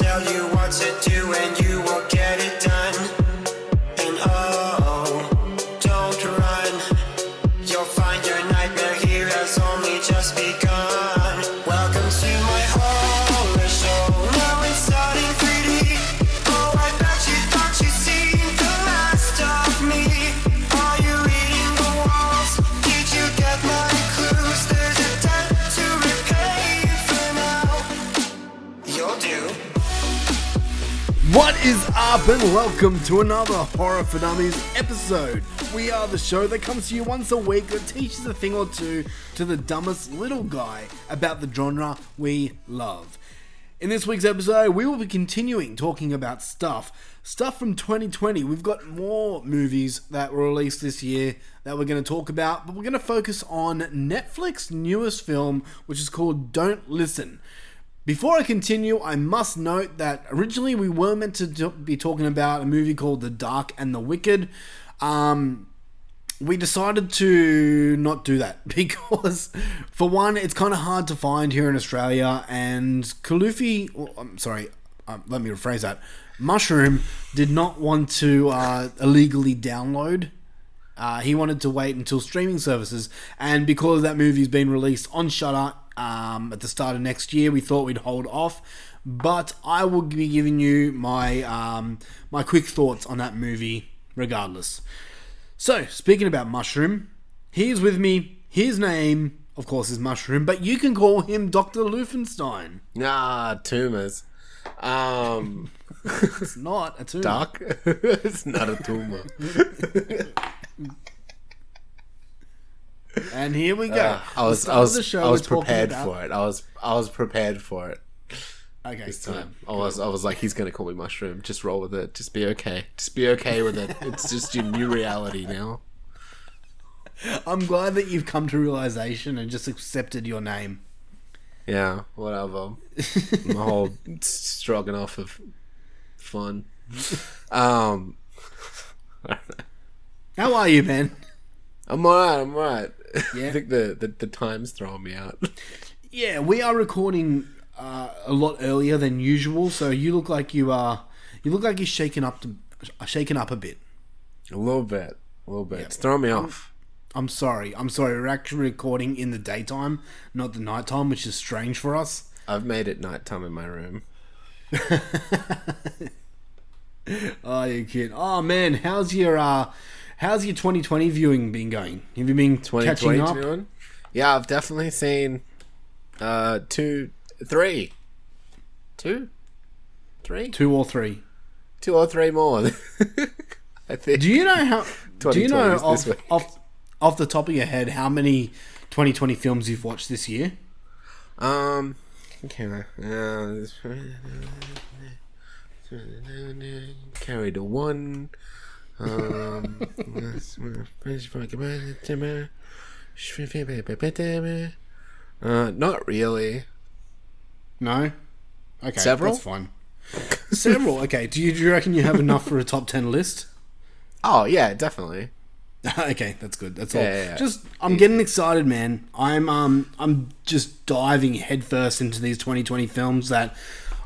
tell you what to do, and you up, and welcome to another Horror for Dummies episode. We are the show that comes to you once a week that teaches a thing or two to the dumbest little guy about the genre we love. In this week's episode, we will be continuing talking about stuff. Stuff from 2020. We've got more movies that were released this year that we're going to talk about, but we're going to focus on Netflix's newest film, which is called Don't Listen. Before I continue, I must note that originally we were meant to be talking about a movie called The Dark and the Wicked. Um, we decided to not do that because, for one, it's kind of hard to find here in Australia, and Kalufi, oh, I'm sorry, um, let me rephrase that. Mushroom did not want to uh, illegally download uh, he wanted to wait until streaming services, and because that movie's been released on Shudder um, at the start of next year, we thought we'd hold off. But I will be giving you my um, my quick thoughts on that movie, regardless. So, speaking about Mushroom, he's with me. His name, of course, is Mushroom, but you can call him Doctor Lufenstein. Ah, tumors. Um, It's not a tumor. duck. it's not a tumor. And here we go. Uh, I was, The I was, show, I was prepared about- for it. I was, I was prepared for it Okay, this time. I was, I was like, he's gonna call me mushroom. Just roll with it. Just be okay. Just be okay with it. It's just your new reality now. I'm glad that you've come to realization and just accepted your name. Yeah, whatever. My whole struggling off of fun. Um, How are you, man? I'm alright. I'm alright. Yeah. I think the, the the time's throwing me out. Yeah, we are recording uh, a lot earlier than usual, so you look like you are. You look like you're shaken up to shaken up a bit. A little bit. A little bit. It's throwing me off. I'm sorry. I'm sorry. We're actually recording in the daytime, not the nighttime, which is strange for us. I've made it nighttime in my room. Oh, you kid. Oh man, how's your uh, how's your 2020 viewing been going? Have you been 2020 catching up? viewing? Yeah, I've definitely seen uh two three. Two? Three? Two or three? Two or three more. I think. Do you know how? Do you know off, off off the top of your head how many 2020 films you've watched this year? Um okay. Uh, carry one. Um uh, not really. No. Okay, Several? That's fine. Several. Okay. Do you, do you reckon you have enough for a top ten list? Oh yeah, definitely. okay, that's good. That's all. Yeah, yeah, yeah. Just I'm getting excited, man. I'm um I'm just diving headfirst into these 2020 films that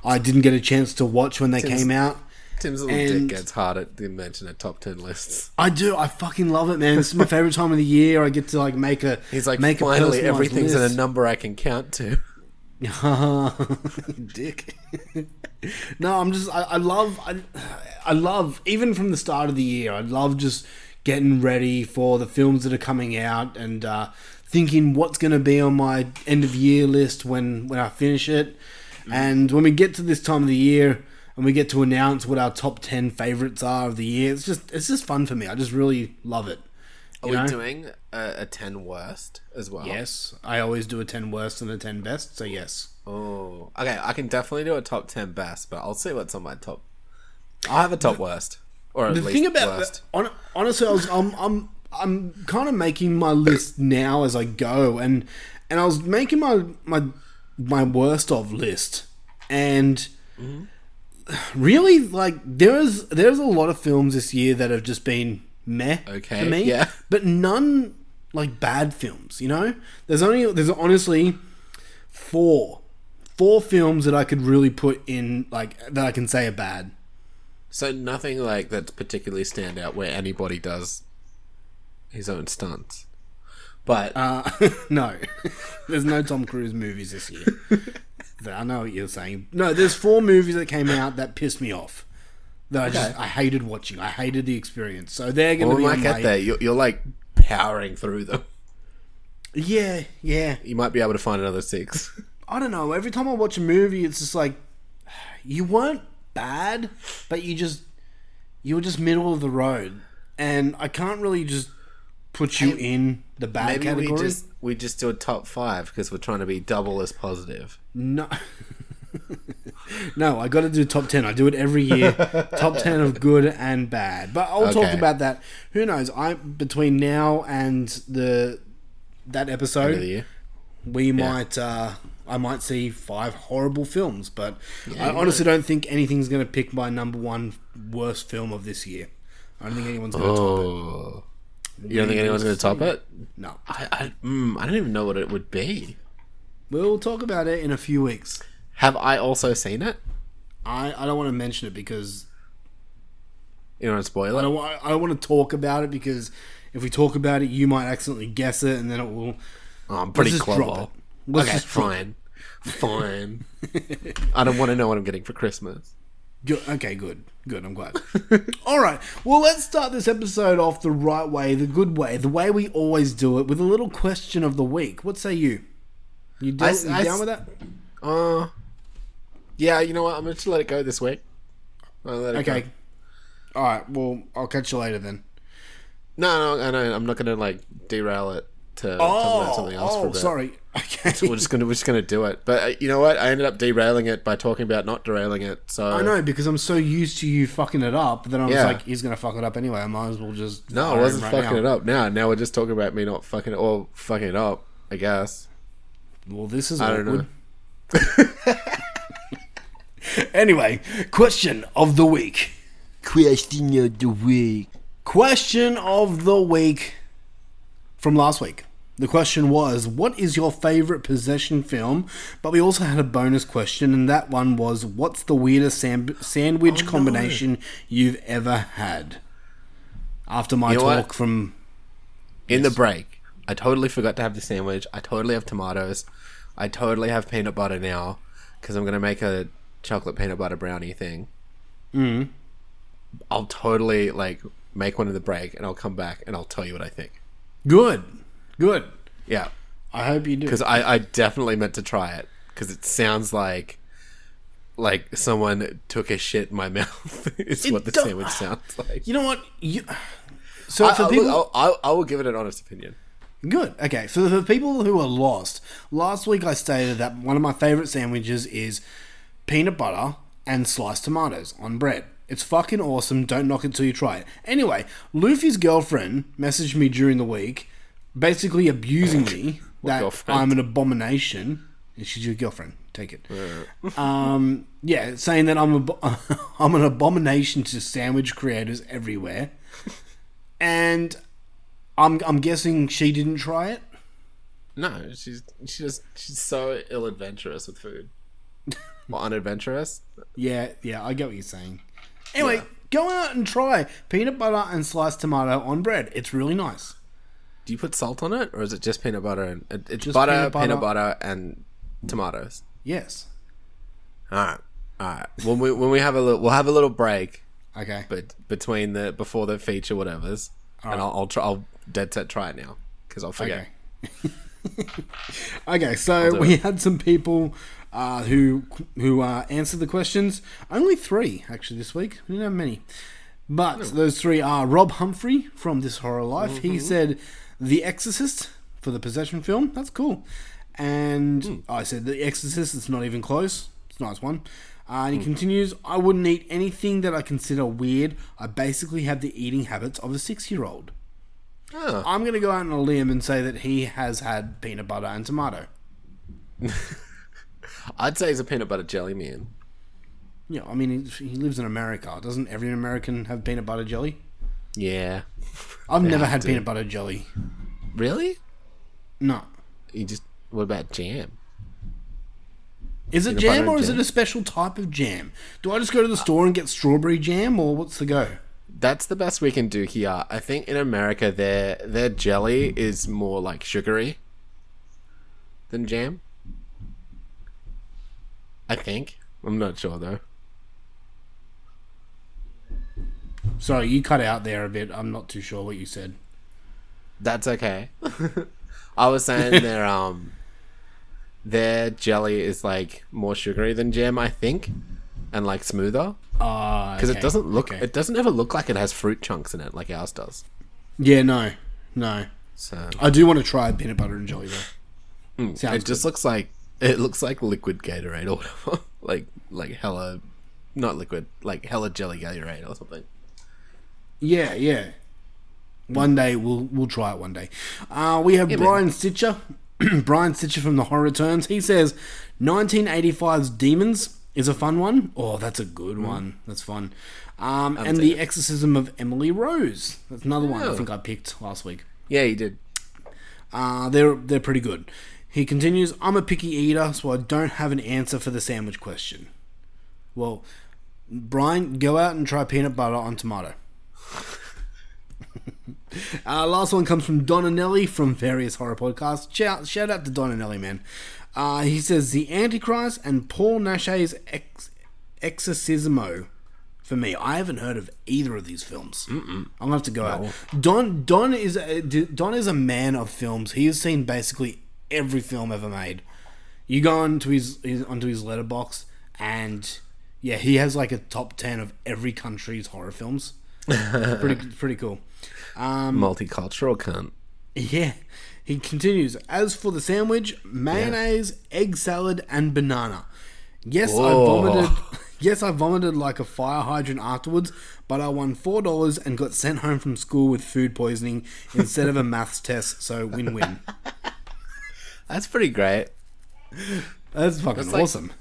I didn't get a chance to watch when they Tim's- came out. Tim's a little And- dick gets hard at the mention of top ten lists. I do. I fucking love it, man. This is my favorite time of the year. I get to like make a He's like, make a finally, everything's in a number I can count to. dick. no, I'm just I, I love I, I love even from the start of the year. I love just getting ready for the films that are coming out and uh, thinking what's going to be on my end of year list when when I finish it. And when we get to this time of the year and we get to announce what our top ten favorites are of the year, it's just it's just fun for me. I just really love it. Are we know? doing a, a ten worst as well? Yes, I always do a ten worst and a ten best. So yes. Oh, okay. I can definitely do a top ten best, but I'll see what's on my top. I'll have a top worst, or at The least thing about worst. hon- honestly, I was I'm I'm I'm kind of making my list now as I go, and and I was making my my my worst of list, and mm-hmm. Really like there's there's a lot of films this year that have just been meh Okay, for me, yeah. but none like bad films. You know, there's only there's honestly four four films that I could really put in like that I can say are bad. So nothing like that's particularly stand out where anybody does his own stunts. But Uh, no, there's no Tom Cruise movies this year. I know what you're saying. No, there's four movies that came out that pissed me off. That I just Okay. I hated watching. I hated the experience. So they're gonna we be like on my- there. You're, you're like powering through them. Yeah, yeah. You might be able to find another six. I don't know. Every time I watch a movie, it's just like you weren't bad, but you just you were just middle of the road, and I can't really just put you in the bad Maybe category. we just we just do a top five because we're trying to be double as positive. No. no, I got to do top 10. I do it every year. top 10 of good and bad. But I'll talk about that. Who knows? I between now and the that episode, we might uh I might see five horrible films, but I you honestly don't think anything's going to pick my number one worst film of this year. I don't think anyone's going to top it. You don't think anyone's going to top it? No. I I, mm, I don't even know what it would be. We'll talk about it in a few weeks. Have I also seen it? I, I don't want to mention it because You don't want to spoil I it. don't, wa- I don't want to talk about it because if we talk about it, you might accidentally guess it, and then it will. Oh, I'm pretty clever. Let's Okay, fine, fine. I don't want to know what I'm getting for Christmas. Good. Okay, good, good. I'm glad. All right. Well, let's start this episode off the right way, the good way, the way we always do it, with a little question of the week. What say you? You, do, I you I down with that? Uh, yeah. You know what? I'm going to let it go this week. Let it Okay. go. All right. Well, I'll catch you later then. No, no, I know. I'm not going to like derail it to talk about something else for a oh, bit. sorry. Okay. We're just gonna we're just gonna do it. But uh, you know what? I ended up derailing it by talking about not derailing it. So I know because I'm so used to you fucking it up that I was Yeah. like, he's gonna fuck it up anyway. I might as well just. No, I wasn't fucking it up. Now, now we're just talking about me not fucking it or fucking it up. I guess. Well, this is I don't know. Anyway, question of the week. Question of the week. Question of the week from last week. The question was, What is your favorite possession film? But we also had a bonus question, and that one was, What's the weirdest sam- sandwich Oh, no. combination you've ever had? After my You know talk what? from. In the break, I totally forgot to have the sandwich. I totally have tomatoes. I totally have peanut butter now because I'm gonna make a chocolate peanut butter brownie thing. Mm. I'll totally like make one in the break, and I'll come back and I'll tell you what I think. Good. Good. Yeah, I hope you do. because I, I definitely meant to try it because it sounds like like someone took a shit in my mouth. is It what the do- sandwich sounds like. You know what? You. So I, for I, people. I'll, I will give it an honest opinion. Good. Okay. So for people who are lost, last week I stated that one of my favorite sandwiches is peanut butter and sliced tomatoes on bread. It's fucking awesome. Don't knock it till you try it. Anyway, Luffy's girlfriend messaged me during the week, basically abusing me that girlfriend? I'm an abomination. She's your girlfriend. Take it. um, yeah, saying that I'm a, I'm an abomination to sandwich creators everywhere, and I'm I'm guessing she didn't try it. No, she's she's just she's so ill adventurous with food. Well, unadventurous. Yeah, yeah, I get what you're saying. Anyway, Yeah. go out and try peanut butter and sliced tomato on bread. It's really nice. Do you put salt on it, or is it just peanut butter and it- it's Just butter, peanut peanut butter. butter, and tomatoes? Yes. All right, all right. When we when we have a little, we'll have a little break, Okay. but between the before the feature, whatever's, and I'll I'll, try, I'll dead set try it now because I'll forget. Okay. okay, so we it. had some people uh, who who uh, answered the questions. Only three actually this week. We didn't have many. But those three are Rob Humphrey from This Horror Life. He said The Exorcist for the possession film. That's cool. And I said The Exorcist. It's not even close. It's a nice one. Uh, and he continues, I wouldn't eat anything that I consider weird. I basically have the eating habits of a six-year-old. Oh. I'm going to go out on a limb and say that he has had peanut butter and tomato. I'd say he's a peanut butter jelly man. Yeah, I mean, he, he lives in America. Doesn't every American have peanut butter jelly? Yeah. I've never have had to. peanut butter jelly. Really? No. You just what about jam? Is it Peanut jam butter or is jam? it a special type of jam? Do I just go to the store and get strawberry jam or what's the go? That's the best we can do here. I think in America their their jelly is more like sugary than jam. I think. I'm not sure though. Sorry, you cut out there a bit. I'm not too sure what you said. That's okay. I was saying their um their jelly is like more sugary than jam, I think, and like smoother Uh, because it doesn't look okay. it doesn't ever look like it has fruit chunks in it like ours does. Yeah, no. No. So I do want to try peanut butter and jelly though. mm, it just looks like it looks like liquid Gatorade or whatever. like like hella not liquid, like hella jelly Gatorade or something. Yeah, yeah. One day we'll we'll try it one day. Uh, we have man. Brian Stitcher. Brian Stitcher from The Horror Returns. He says 1985's Demons is a fun one. Oh, that's a good one. That's fun. Um, and The Exorcism of Emily Rose. That's another one I Oh. think I picked last week. Yeah, you did. Uh, they're they're pretty good. He continues, I'm a picky eater, so I don't have an answer for the sandwich question. Well, Brian, go out and try peanut butter on tomato. Our last one comes from Don Donanelli from various horror podcasts. Shout, shout out to Don Donanelli, man. Uh, he says The Antichrist and Paul Naschy's ex- Exorcismo. For me, I haven't heard of either of these films. I'm gonna have to go out. Don Don is a, Don is a man of films. He has seen basically every film ever made. You go onto his, his onto his letterbox, and yeah, he has like a top ten of every country's horror films. pretty pretty cool. Um, Multicultural cunt. Yeah. He continues. As for the sandwich, mayonnaise, egg salad, and banana. Yes, I vomited. Yes, I vomited like a fire hydrant afterwards, but I won four dollars and got sent home from school with food poisoning instead of a maths test. So win-win. That's pretty great. That's fucking like- awesome.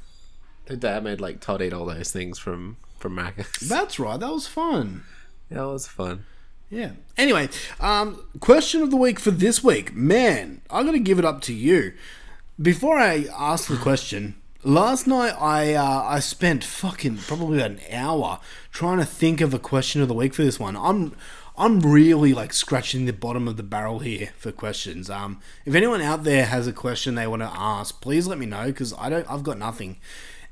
The dad made like Todd eat all those things from from Macca's. That's right. That was fun. Yeah, that was fun. Yeah. Anyway, um, question of the week for this week. Man, I'm to give it up to you. Before I ask the question, last night I uh, I spent fucking probably about an hour trying to think of a question of the week for this one. I'm I'm really like scratching the bottom of the barrel here for questions. Um, if anyone out there has a question they want to ask, please let me know because I don't. I've got nothing.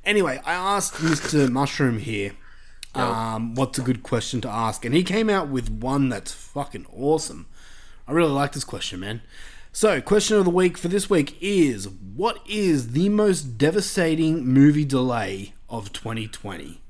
Anyway, I asked Mr. Mushroom here um, what's a good question to ask? And he came out with one that's fucking awesome. I really like this question, man. So, question of the week for this week is What is the most devastating movie delay of 2020?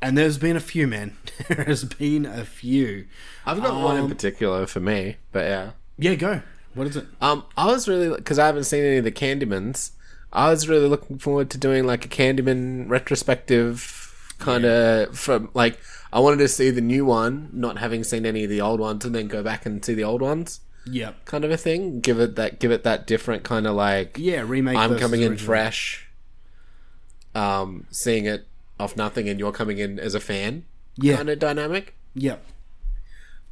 And there's been a few, man. there has been a few. I've got one in Um, particular for me, but yeah. Yeah, go. What is it? Um, I was really because I haven't seen any of the Candymans. I was really looking forward to doing like a Candyman retrospective kind of from like I wanted to see the new one, not having seen any of the old ones, and then go back and see the old ones, Yeah, kind of a thing. Give it that, give it that different kind of like Yeah, remake. I'm coming in original. fresh, um, seeing it off nothing, and you're coming in as a fan, Yeah. kind of dynamic. Yep.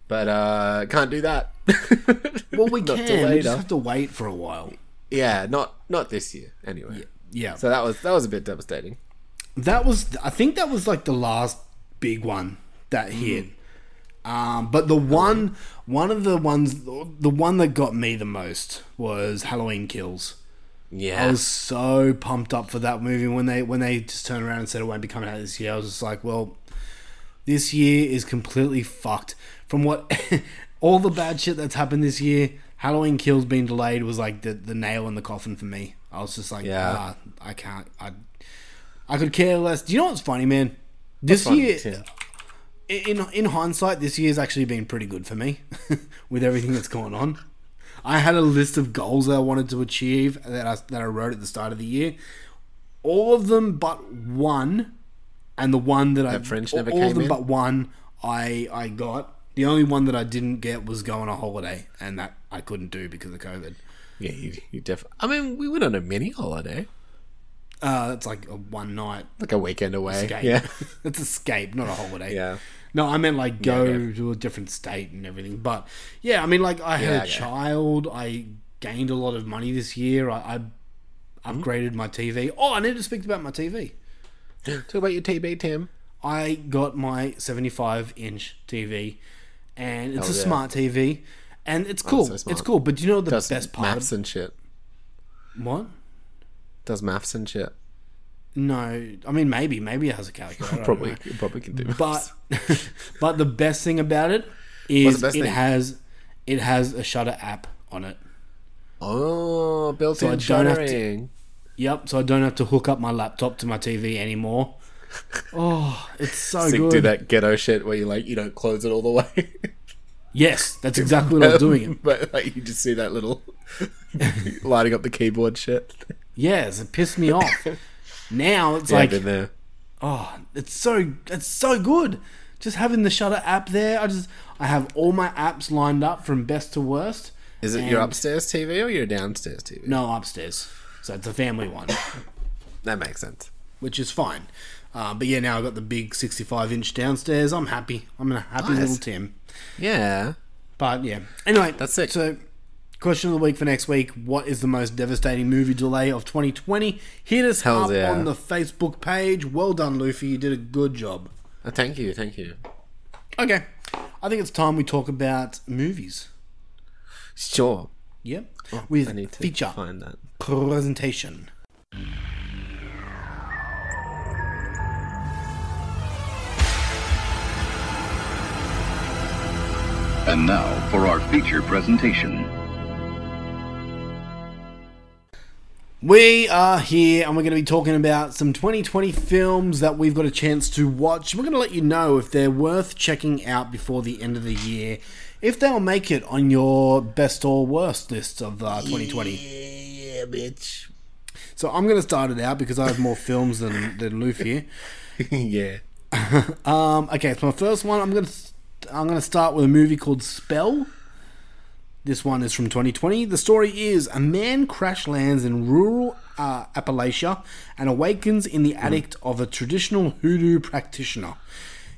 But uh, can't do that. Well, we can. We just have to wait for a while. Yeah, not not this year anyway. Yeah. So that was that was a bit devastating. That was, I think that was like the last big one that hit. Um, but the one, one of the ones, the one that got me the most was Halloween Kills. Yeah. I was so pumped up for that movie when they when they just turned around and said it won't be coming out this year. I was just like, well, this year is completely fucked. From what all the bad shit that's happened this year, Halloween Kills being delayed was like the the nail in the coffin for me. I was just like, Yeah. ah, I can't. I I could care less. Do you know what's funny, man? This funny, year, Tim? in in hindsight, this year's actually been pretty good for me with everything that's going on. I had a list of goals that I wanted to achieve that I, that I wrote at the start of the year. All of them but one, and the one that, I French never all of them in? but one I I got. The only one that I didn't get was go on a holiday, and that I couldn't do because of COVID. Yeah, you, you definitely. I mean, we went on a mini holiday, Uh, it's like a one night like a weekend away. escape. Yeah, it's escape, not a holiday. yeah. No, I meant like go Yeah, to a different state and everything. But yeah, I mean, like I had Yeah, a child. I gained a lot of money this year. I, I Hmm? upgraded my TV. Oh, I need to speak about my TV. Talk about your TV, Tim. I got my 75 inch TV, and it's Hell a yeah. smart TV, and it's cool. so it's cool. But do you know the Does best part? maths and shit. What? Does maths and shit. No, I mean maybe, maybe it has a calculator. Probably, probably can do. but but the best thing about it is it thing? has it has a Shudder app on it. oh, built-in I to- shuttering. Yep, so I don't have to hook up my laptop to my TV anymore. Oh, it's so So you good. do that ghetto shit where you like you don't close it all the way. Yes, that's exactly what I'm doing. It. but like you just see that little lighting up the keyboard shit. Yes, it pissed me off. Now it's Yeah, like there. oh, it's so it's so good. Just having the Shudder app there, I just I have all my apps lined up from best to worst. Is it your upstairs TV or your downstairs TV? No, upstairs. So it's a family one, That makes sense. which is fine. Uh, but yeah, now I've got the big 65 inch downstairs. I'm happy. I'm a happy Nice. little Tim. Yeah. But yeah. Anyway, That's it. So, question of the week for next week: What is the most devastating movie delay of 2020? Hit us Hells up yeah. on the Facebook page. Well done, Luffy. You did a good job. Uh, thank you, thank you. Okay, I think it's time we talk about movies. Sure. Yep. I With need to feature find that. presentation. And now for our feature presentation. We are here and we're going to be talking about some 2020 films that we've got a chance to watch. We're going to let you know if they're worth checking out before the end of the year, if they'll make it on your best or worst list of uh, 2020. Yeah, bitch. So I'm going to start it out because I have more films than, than Luffy. yeah. Um, okay, so my first one, I'm going to I'm going to start with a movie called Spell. This one is from 2020. The story is a man crash lands in rural uh, Appalachia and awakens in the attic of a traditional hoodoo practitioner.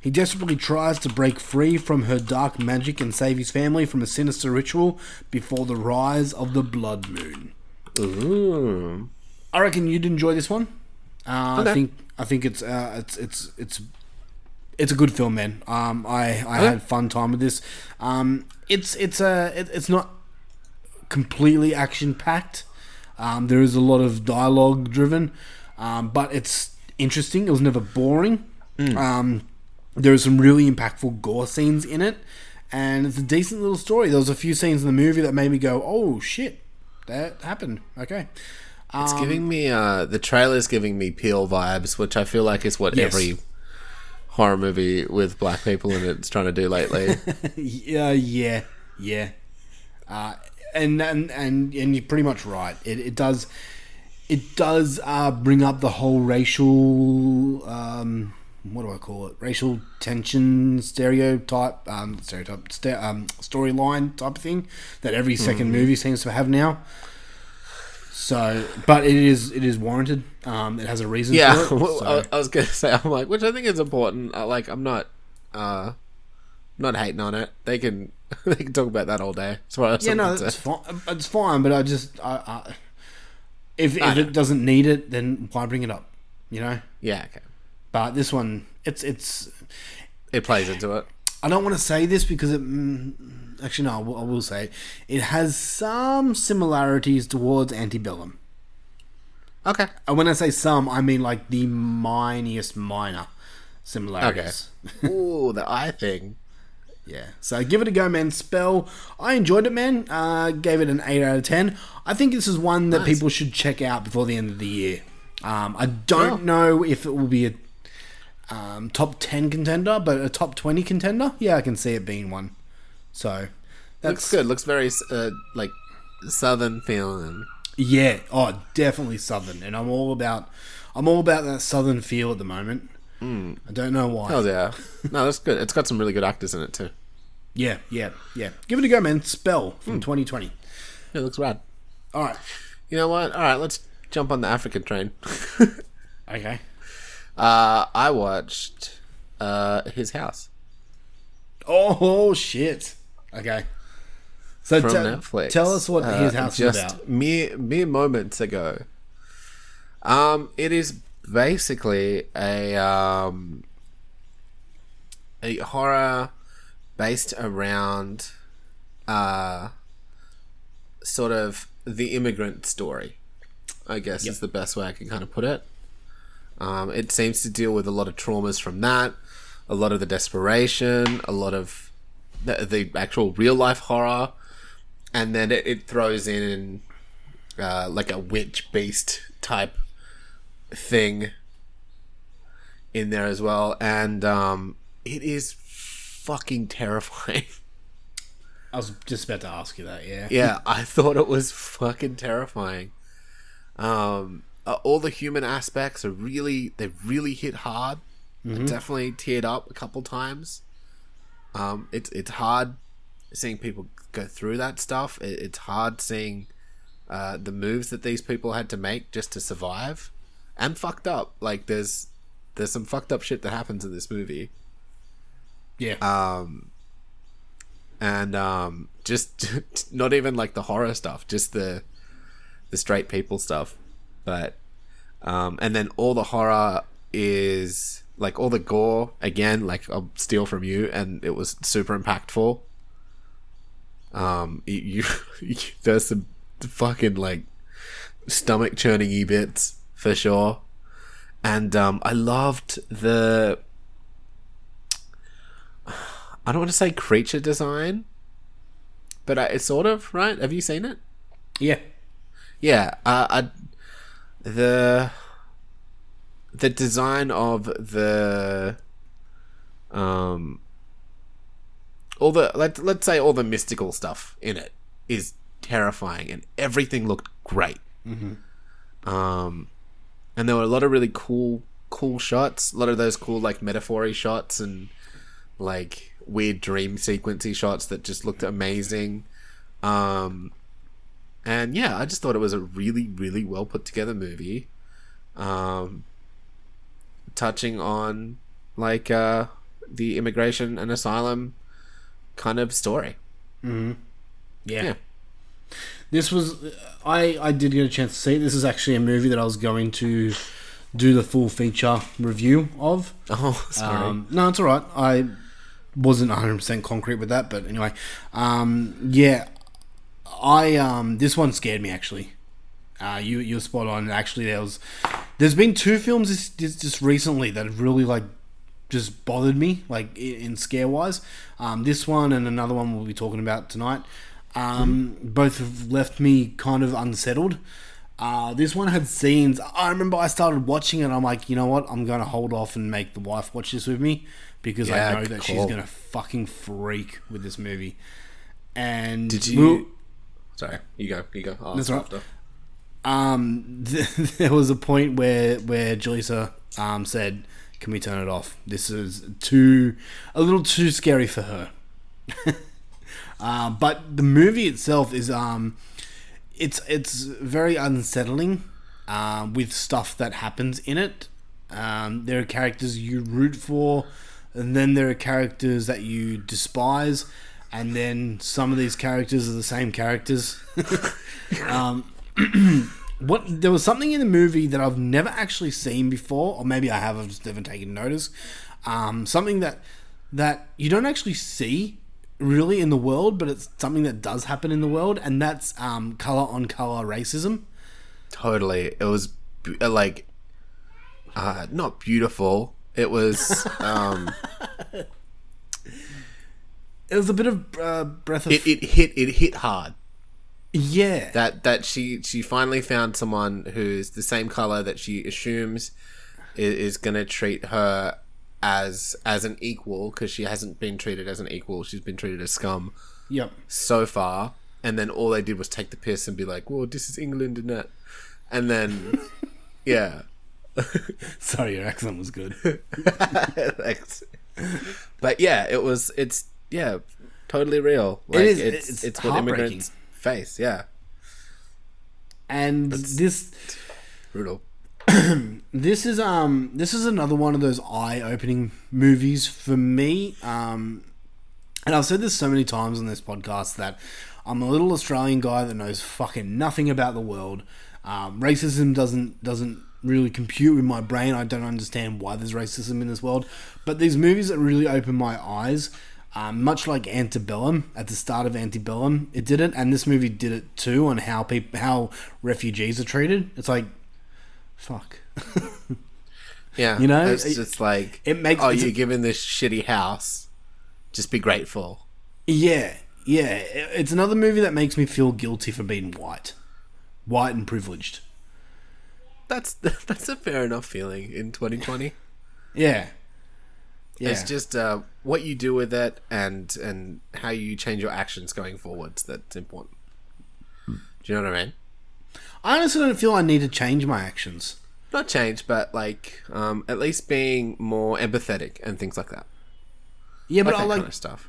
He desperately tries to break free from her dark magic and save his family from a sinister ritual before the rise of the blood moon. Ooh. I reckon you'd enjoy this one. Uh, I think I think it's uh, it's it's it's it's a good film, man. Um, I I had fun time with this. Um, it's it's a it, it's not completely action packed. Um, there is a lot of dialogue driven, um, but it's interesting. It was never boring. Um, there are some really impactful gore scenes in it, and it's a decent little story. There was a few scenes in the movie that made me go, "Oh shit, that happened." Okay. It's Um, giving me uh the trailer's giving me Peele vibes, which I feel like is what Yes. every horror movie with black people in it's trying to do lately. Yeah, yeah, yeah. Uh, and and and and you're pretty much right. It, it does it does uh, bring up the whole racial um, what do I call it? Racial tension stereotype um, stereotype st- um, storyline type of thing that every 2nd movie seems to have now. So, but it is it is warranted. Um, it has a reason. yeah, for it, well, so- I, I was gonna say I'm like, which I think is important. I, like, I'm not, uh, not hating on it. They can, they can talk about that all day. That's what I was Yeah, no, it's fine. It's fine, but I just, I, I, if if it doesn't need it, then why bring it up? You know. yeah, okay. But this one, it's it's. It plays into it. I don't want to say this because it. Mm, actually, no, I will, I will say it. has some similarities towards Antebellum. Okay. And when I say some, I mean like the miniest minor similarities. Okay. Ooh, the eye thing. Yeah. So give it a go, man. Spell. I enjoyed it, man. Uh, gave it an 8 out of 10. I think this is one that Nice. people should check out before the end of the year. Um, I don't Oh. know if it will be a, um, top ten contender, but a top twenty contender. Yeah, I can see it being one. So that's Looks good. Looks very uh, like southern feeling. Yeah, oh, definitely southern, and I'm all about, I'm all about that southern feel at the moment. I don't know why. Hell yeah. No, that's good. It's got some really good actors in it too. Yeah, yeah, yeah. Give it a go, man. Spell from 2020. It looks rad. All right. You know what? All right, let's jump on the African train. Okay. uh, I watched uh, his house Oh shit. Okay. So from te- Netflix. tell us what uh, his house just is about. Mere mere moments ago. Um, it is basically a um a horror based around uh sort of the immigrant story. I guess is the best way I can kind of put it. Um, it seems to deal with a lot of traumas from that, a lot of the desperation, a lot of the, the actual real life horror, and then it, it throws in uh, like a witch beast type thing in there as well, and um, it is fucking terrifying. I was just about to ask you that. Yeah. yeah, I thought it was fucking terrifying. Um, uh, all the human aspects are really they really hit hard. I definitely teared up a couple times. Um, it's it's hard seeing people go through that stuff. It, it's hard seeing uh, the moves that these people had to make just to survive, and fucked up. Like there's there's some fucked up shit that happens in this movie Yeah. Um. And um, just not even like the horror stuff, just the the straight people stuff. But um, and then all the horror is like all the gore again. Like I'll steal from you, and it was super impactful. Um, you, you there's some fucking like stomach churning y bits for sure, and um, I loved the I don't want to say creature design, but uh, it's sort of right. Have you seen it? yeah. Yeah, uh, I, the the design of the um all the let let's say all the mystical stuff in it is terrifying, and everything looked great. Um, and there were a lot of really cool cool shots. A lot of those cool like metaphory shots and like weird dream sequency shots that just looked amazing. Um, and yeah, I just thought it was a really, really well put together movie. Um, touching on like uh, the immigration and asylum kind of story. Yeah. Yeah. This was I I did get a chance to see. it. This is actually a movie that I was going to do the full feature review of. Oh, sorry. Um, no, it's all right. I wasn't 100% concrete with that, but anyway. Um, yeah, I um, this one scared me actually. Uh, you you're spot on. Actually, there was there's been two films this, this just recently that have really like just bothered me like in, scare wise. Um, this one and another one we'll be talking about tonight. Um, both have left me kind of unsettled. Uh, this one had scenes. I remember I started watching it. I'm like, you know what? I'm going to hold off and make the wife watch this with me because Yeah, I know that she's going to fucking freak with this movie. And Did you? Sorry, you go. You go. I'll That's right. after. Um, there was a point where where Julissa um said, "Can we turn it off? This is too a little too scary for her." uh, but the movie itself is um, it's it's very unsettling uh, with stuff that happens in it. Um, there are characters you root for, and then there are characters that you despise, and then some of these characters are the same characters. um, what there was something in the movie that I've never actually seen before, or maybe I have, I've just never taken notice. Um, something that that you don't actually see really in the world, but it's something that does happen in the world, and that's um, color on color racism. Totally. It was uh, like uh not beautiful. It was um It was a bit of uh, breath of it, it hit it hit hard. Yeah, That that she she finally found someone who's the same color that she assumes is, is going to treat her as as an equal because she hasn't been treated as an equal. She's been treated as scum Yep. so far, and then all they did was take the piss and be like, "Well, this is England and that," and then yeah. Sorry, your accent was good. Thanks. But yeah, it was. It's yeah, totally real. Like, is, It's, it's it's, what immigrants face. Yeah, And this brutal. this is um this is another one of those eye-opening movies for me. Um, and I've said this so many times on this podcast that I'm a little Australian guy that knows fucking nothing about the world. Um, racism doesn't doesn't really compute with my brain. I don't understand why there's racism in this world. But these movies that really open my eyes, um, much like Antebellum at the start of Antebellum, it did it, and this movie did it too on how people how refugees are treated. It's like, fuck. Yeah, You know, it's it- just like it makes- Oh, you're given this shitty house. Just be grateful. Yeah, yeah. It's another movie that makes me feel guilty for being white, white and privileged. That's that's a fair enough feeling in 2020. Yeah, yeah. It's just uh, what you do with it and and how you change your actions going forwards that's important. Do you know what I mean? I honestly don't feel I need to change my actions. Not change, but like um, at least being more empathetic and things like that. Yeah, but Like I that like. kind of stuff.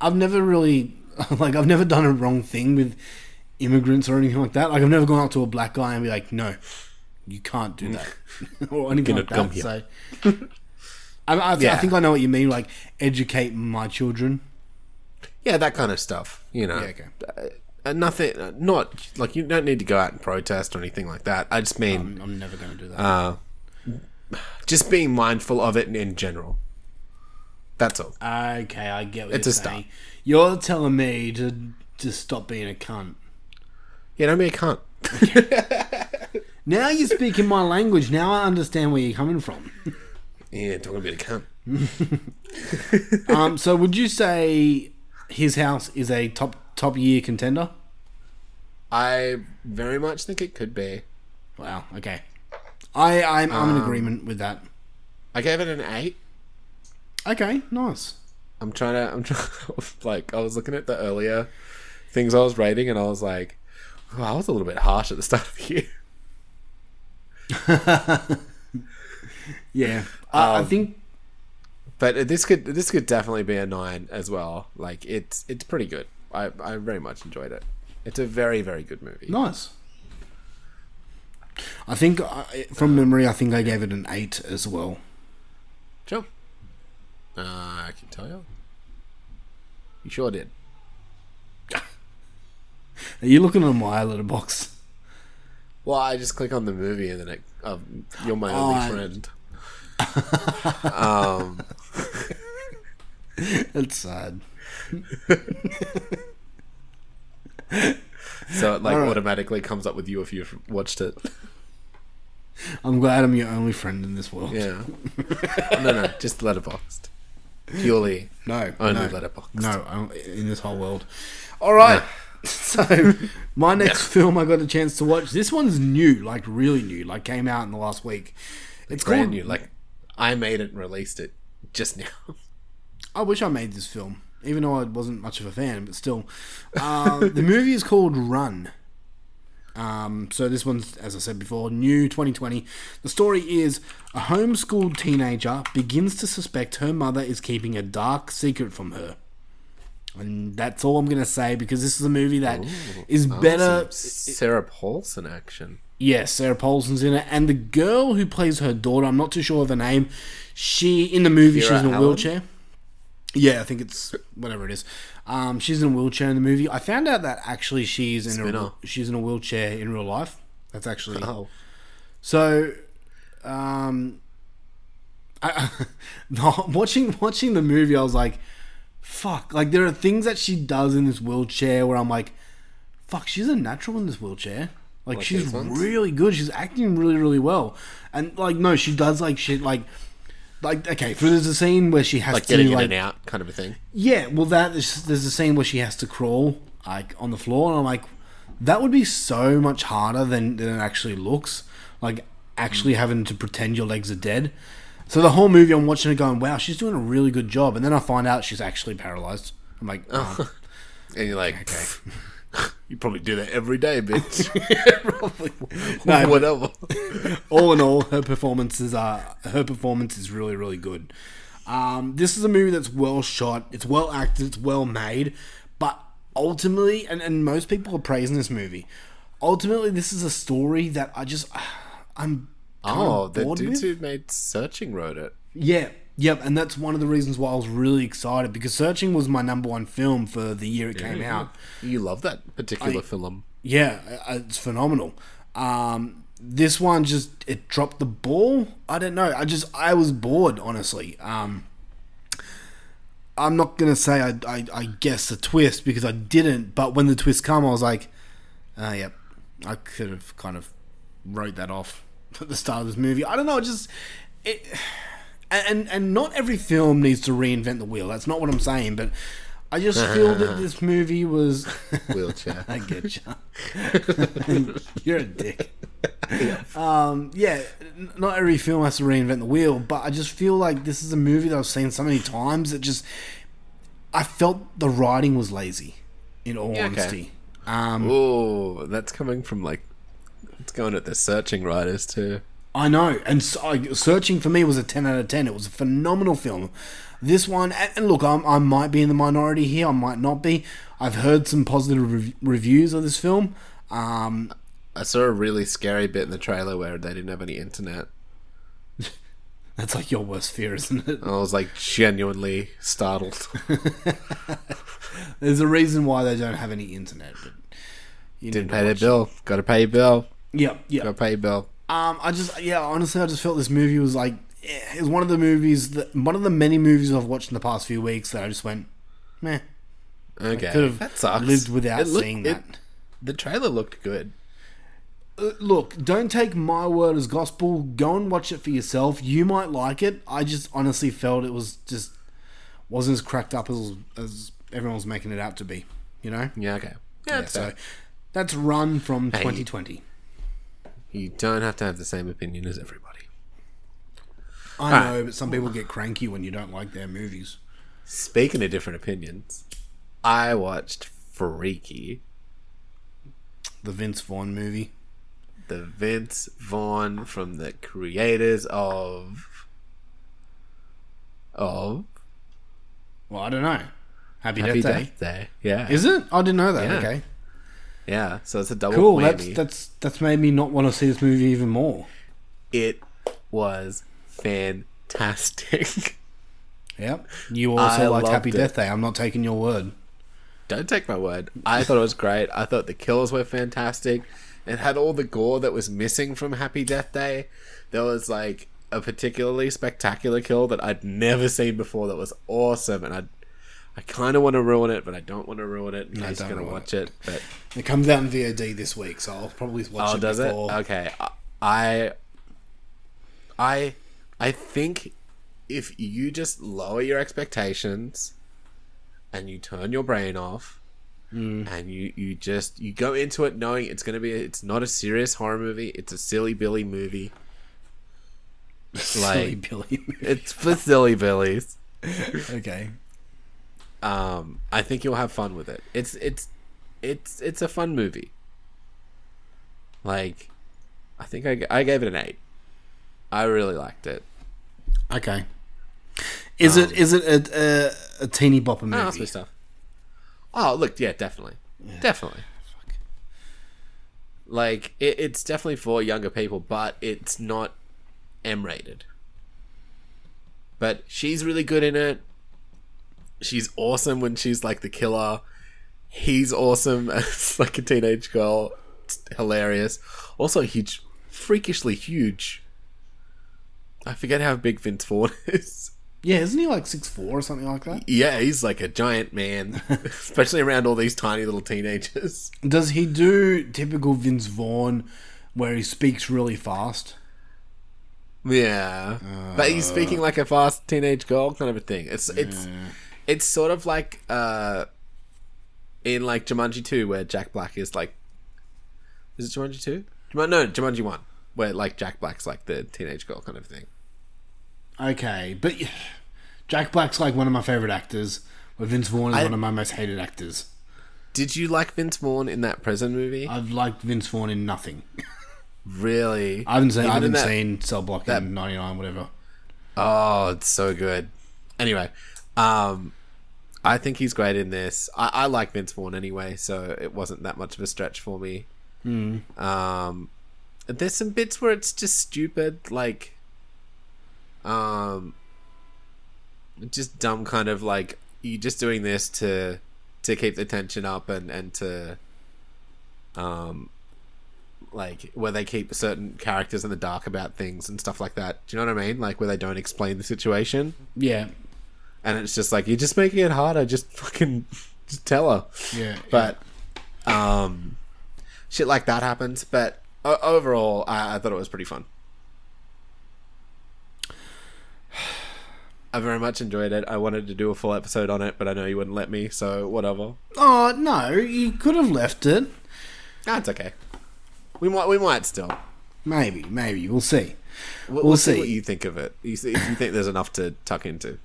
I've never really like I've never done a wrong thing with immigrants or anything like that. Like I've never gone up to a black guy and be like, "No, you can't do that," or anything like that. So. I, I, I Yeah. think I know what you mean. Like educate my children. Yeah, that kind of stuff. You know, Yeah, okay. uh, uh, nothing. Uh, not like you don't need to go out and protest or anything like that. I just mean I'm, I'm never going to do that. uh, just being mindful of it in, in general. That's all. Okay, I get what It's you're a start. You're telling me to to stop being a cunt. Yeah, don't be a cunt. Now you're speaking my language. Now I understand where you're coming from. Yeah, don't want to be a cunt. Um, so would you say his house is a top top year contender? I very much think it could be. Wow. Okay. I I'm, I'm Um, in agreement with that. I gave it an eight. Okay. Nice. I'm trying to. I'm trying. like I was looking at the earlier things I was rating, and I was like, oh, I was a little bit harsh at the start of the year. Yeah. I, I think But this could this could definitely be a nine as well. Like it's it's pretty good. I I very much enjoyed it. It's a very very good movie. nice. I think I, from memory, I think I gave it an eight as well. Sure. Uh, I can tell you. You sure did. Are you looking on my letterbox? Well, I just click on the movie and then it, um, you're my Oh, only I- friend. Um, That's sad. so it like Alright. automatically comes up with you if you've watched it. I'm glad I'm your only friend in this world. Yeah. no, no, just Letterboxd. Purely No, only no, Letterboxd. no, I'm- in this whole world. All right. So my next film I got a chance to watch. This one's new, like really new, like came out in the last week. It's brand called. new. Like I made it and released it just now. I wish I made this film, even though I wasn't much of a fan, but still. Uh, the movie is called Run. Um, so this one's, as I said before, new 2020. The story is a homeschooled teenager begins to suspect her mother is keeping a dark secret from her. And that's all I'm going to say because this is a movie that is better. Sarah Paulson action. Yes, Sarah Paulson's in it, and the girl who plays her daughter, I'm not too sure of her name. She in the movie, she's in a Allen? wheelchair. Yeah, I think it's whatever it is. Um, she's in a wheelchair in the movie. I found out that actually she's in Spinner. a she's in a wheelchair in real life. That's actually Oh, so. Um, I, watching watching the movie, I was like, "Fuck!" Like there are things that she does in this wheelchair where I'm like, "Fuck!" She's a natural in this wheelchair. Like, Like she's really good. She's acting really really well. And like no, she does like shit like. Like okay, for there's a scene where she has like to getting in and out, kind of a thing. yeah, well, that there's, there's a scene where she has to crawl like on the floor, and I'm like, that would be so much harder than, than it actually looks. Like actually hmm. having to pretend your legs are dead. So the whole movie, I'm watching it going, wow, she's doing a really good job. And then I find out she's actually paralyzed. I'm like, oh, oh. And you're like, you probably do that every day, bitch. probably. No, Whatever. all in all, her performances are her performance is really, really good. Um, this is a movie that's well shot, it's well acted, it's well made, but ultimately, and, and most people are praising this movie. Ultimately, this is a story that I just I'm Oh, the with. who made Searching wrote it. Yeah, yep, and that's one of the reasons why I was really excited because Searching was my number one film for the year it came out. You love that particular film. Yeah, uh, it's phenomenal. Um, this one just it dropped the ball. I don't know. I just I was bored, honestly. Um, I'm not gonna say I, I I guessed the twist because I didn't. But when the twist come, I was like, uh, yep, I could have kind of wrote that off at the start of this movie. I don't know. it Just it. And and not every film needs to reinvent the wheel. That's not what I'm saying, but I just feel that this movie was Wheelchair. I get you. You're a dick. Um, yeah, not every film has to reinvent the wheel, but I just feel like this is a movie that I've seen so many times. It just, I felt the writing was lazy. In all Yeah, okay. honesty, um, Oh, that's coming from like it's going at the Searching writers too. I know. And so, I, searching for me was a ten out of ten. It was a phenomenal film. This one, and, and look, I'm, I might be in the minority here. I might not be. I've heard some positive rev- reviews of this film. Um, I saw a really scary bit in the trailer where they didn't have any internet. that's like your worst fear, isn't it? I was like genuinely startled. There's a reason why they don't have any internet, but you Didn't pay their bill. Got to pay your bill. Yep, yep. Got to pay your bill. Um, I just, yeah, honestly, I just felt this movie was like, eh, it was one of the movies that, one of the many movies I've watched in the past few weeks that I just went, meh. Okay, I Could have that sucks. lived without looked- seeing it- that. the trailer looked good. Uh, Look, don't take my word as gospel. Go and watch it for yourself. You might like it. I just honestly felt it was just wasn't as cracked up as as everyone was making it out to be. You know. Yeah, okay. Yeah, Yeah, so that's Run from 2020. You don't have to have the same opinion as everybody. I Alright. know, but some people get cranky when you don't like their movies. Speaking of different opinions, I watched Freaky, The Vince Vaughn movie. the Vince Vaughn from the creators of of Well, I don't know. Happy, Happy Death Day. Death Day. Yeah, Is it? I didn't know that. Yeah. Okay. Yeah. So it's a double Cool. whammy. That's that's that's made me not want to see this movie even more. it was fantastic. Yep. You also I liked Happy it. Death Day. I'm not taking your word. Don't take my word. I thought it was great. I thought the kills were fantastic. It had all the gore that was missing from Happy Death Day. There was like a particularly spectacular kill that I'd never seen before that was awesome and I I kind of want to ruin it, but I don't want to ruin it No, case going to watch it. But It comes out in VOD this week, so I'll probably watch oh, it does it? Okay. I I I think if you just lower your expectations and you turn your brain off hmm. and you you just you go into it knowing it's going to be it's not a serious horror movie it's a silly billy movie Silly like Billy movie. it's for silly billies Okay. Um i think you'll have fun with it. It's it's it's it's a fun movie. Like i think I, I gave it an 8 i really liked it. Okay. Is Um, it is it a, a, a teeny bopper movie? Me stuff. Oh look yeah definitely. Definitely. Like it, it's definitely for younger people but it's not m rated but she's really good in it she's awesome when she's like the killer. He's awesome as like a teenage girl. It's hilarious. Also huge freakishly huge. I forget how big vince vaughn is. Yeah, isn't he like six four or something like that? yeah he's like a giant man especially around all these tiny little teenagers. Does he do typical Vince Vaughn, where he speaks really fast? Yeah, but he's speaking like a fast teenage girl kind of a thing. It's it's it's sort of like uh in like Jumanji two, where Jack Black is like, is it Jumanji two? No, Jumanji one, where like Jack Black's like the teenage girl kind of thing. okay, but Jack Black's like one of my favorite actors. But Vince Vaughn is I- one of my most hated actors. Did you like Vince Vaughn in that prison movie? I've liked Vince Vaughn in nothing. really? I haven't seen. I Even haven't that- seen Cell Block that- in '99, whatever. Oh, it's so good. Anyway, um, I think he's great in this. I, I like Vince Vaughn anyway, so it wasn't that much of a stretch for me. Um, there's some bits where it's just stupid, like, um, just dumb kind of like you just doing this to to keep the tension up and and to um like where they keep certain characters in the dark about things and stuff like that. Do you know what I mean? Like where they don't explain the situation Yeah, and it's just like you're just making it harder. Just fucking just tell her. yeah. But um, shit like that happens. But o- overall, I-, I thought it was pretty fun. I very much enjoyed it. I wanted to do a full episode on it, but I know you wouldn't let me, so whatever. oh no, you could have left it. That's okay. We might, we might still. Maybe, maybe we'll see. We'll, We'll see. see. what you think of it. You see, if you think there's enough to tuck into.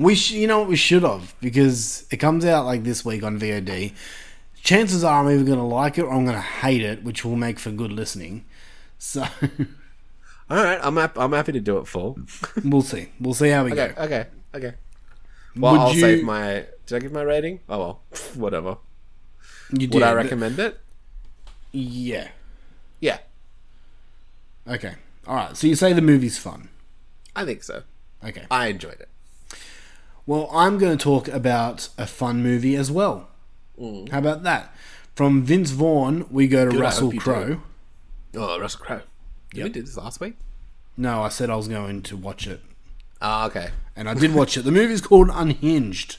We, sh- you know what, we should have because it comes out like this week on VOD. Chances are I'm either going to like it or I'm going to hate it, which will make for good listening. So All right, I'm hap- I'm happy to do it full. we'll see. We'll see how we Okay, go. okay, okay. Well, Would I'll you- save my. Did I give my rating? Oh well, whatever. You did. Would I but- recommend it? Yeah. Yeah, Okay. All right. So you say the movie's fun. I think so. Okay. I enjoyed it. Well, I'm going to talk about a fun movie as well. How about that? From Vince Vaughn, we go to Good, I Russell hope you Crowe. do. Oh, Russell Crowe. You Yep. did this last week. No, I said I was going to watch it, Ah, okay. and I did watch it. The movie's called Unhinged.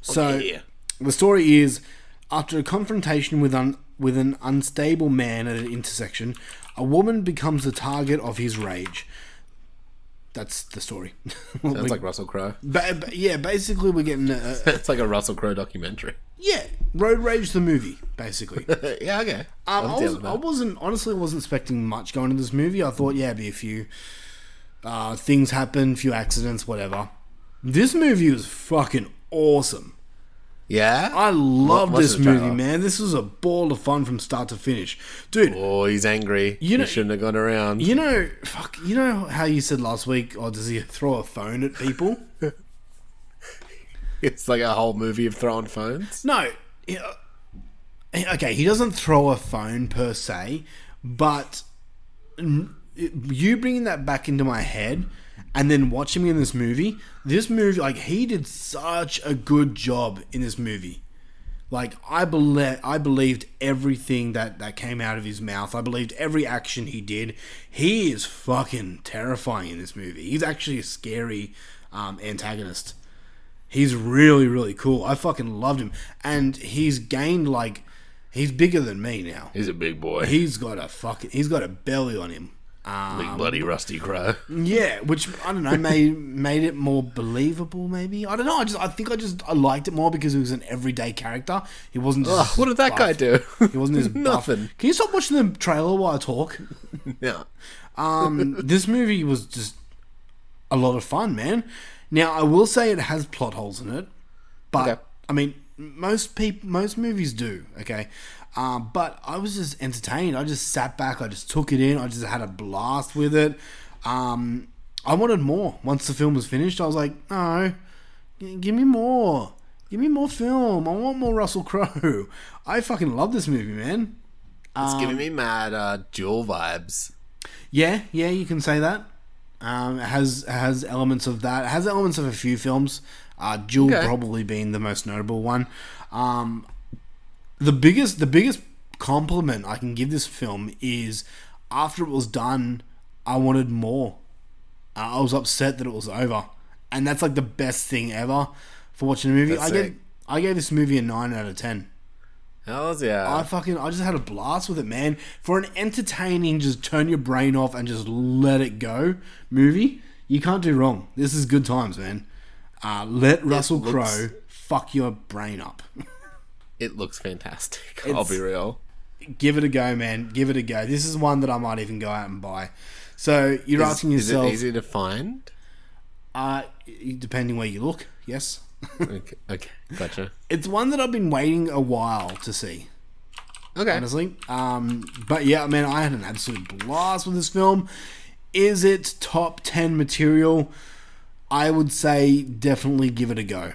So yeah. the story is after a confrontation with un, with an unstable man at an intersection, a woman becomes the target of his rage. That's the story. Sounds like Russell Crowe. Ba- ba- yeah, basically we're getting a, a- it's like a Russell Crowe documentary. yeah, Road Rage the movie, basically. yeah, okay. Um, I, was, I wasn't honestly I wasn't expecting much going into this movie. I thought yeah, it'd be a few uh, things happen, a few accidents, whatever. This movie was fucking awesome. Yeah. I love what's this movie, man. This was a ball of fun from start to finish, dude. Oh, he's angry. You know- shouldn't have gone around. You know, fuck. You know how you said last week? Oh, does he throw a phone at people? It's like a whole movie of throwing phones. No. yeah, uh, Okay, he doesn't throw a phone per se, but you bringing that back into my head and then watching me in this movie, this movie, like, he did such a good job in this movie. Like, I, believe, I believed everything that, that came out of his mouth. I believed every action he did. He is fucking terrifying in this movie. He's actually a scary um, antagonist. He's really, really cool. I fucking loved him. And he's gained like he's bigger than me now. He's a big boy. He's got a fucking he's got a belly on him. Um, big bloody Rusty crow. yeah, which I don't know, made made it more believable. Maybe I don't know. I just I think I just I liked it more because he was an everyday character. He wasn't. Ugh, what did that buff. guy do? He wasn't as. Nothing. Can you stop watching the trailer while I talk? Yeah. Um, this movie was just a lot of fun, man. Now I will say it has plot holes in it, but Okay. I mean most people, most movies do. Okay, um, but I was just entertained. I just sat back. I just took it in. I just had a blast with it. Um, I wanted more. Once the film was finished, I was like, no, g- give me more. Give me more film. I want more Russell Crowe. I fucking love this movie, man. It's giving me mad uh, Duel vibes. Yeah, yeah, you can say that. Um, it has it has elements of that. It has elements of a few films. Uh, Duel Okay. probably being the most notable one. Um, the biggest the biggest compliment I can give this film is after it was done, I wanted more. Uh, I was upset that it was over, and that's like the best thing ever for watching a movie. That's I gave. I gave this movie a nine out of ten. Hells yeah. I fucking I just had a blast with it, man. For an entertaining, just turn your brain off and just let it go movie, you can't do wrong. This is good times, man. Uh, let Russell looks- Crowe fuck your brain up. it looks fantastic. It's- I'll be real. Give it a go, man. Give it a go. This is one that I might even go out and buy. So you're Is, asking yourself, is it easy to find? Uh, depending where you look, yes. Okay, okay, gotcha. It's one that I've been waiting a while to see. Okay, honestly. Um, but yeah, man, I had an absolute blast with this film. Is it top 10 material? I would say definitely give it a go.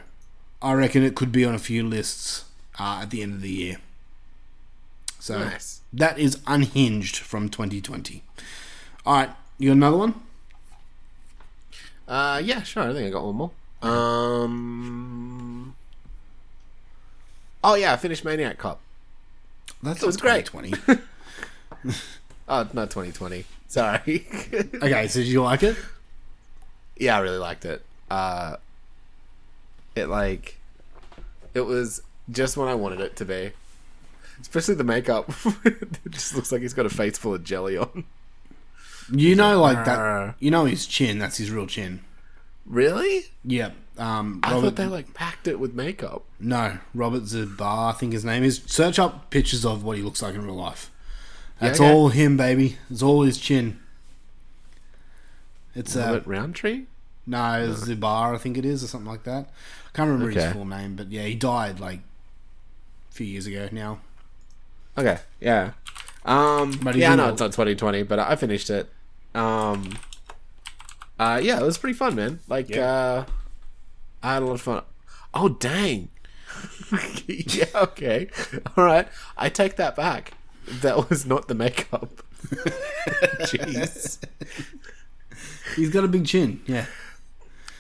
I reckon it could be on a few lists uh, at the end of the year. So Nice. that is Unhinged from 2020. All right, you got another one? Uh, yeah, sure. I think I got one more. Um. Oh yeah, I finished Maniac Cop. That's It was great. Twenty. Oh, not 2020. Sorry. okay, so did you like it? yeah, I really liked it. Uh, it like, it was just what I wanted it to be. Especially the makeup. it just looks like he's got a face full of jelly on. You know, like "Arr." that. You know his chin. That's his real chin. Really? Yeah. Um, I thought they like packed it with makeup. No, Robert Zabar, I think his name is. Search up pictures of what he looks like in real life. That's okay. all him, baby. It's all his chin. It's uh, Robert Roundtree? no Zabar, I think it is, or something like that. I can't remember Okay. his full name, but yeah, he died like a few years ago now. Okay, yeah. Um, But yeah, no, it's not 2020, but I finished it. Um, uh, yeah, it was pretty fun, man. Like, Yeah. uh, I had a lot of fun. Oh, dang. yeah, okay. All right. I take that back. That was not the makeup. Jeez. He's got a big chin. Yeah.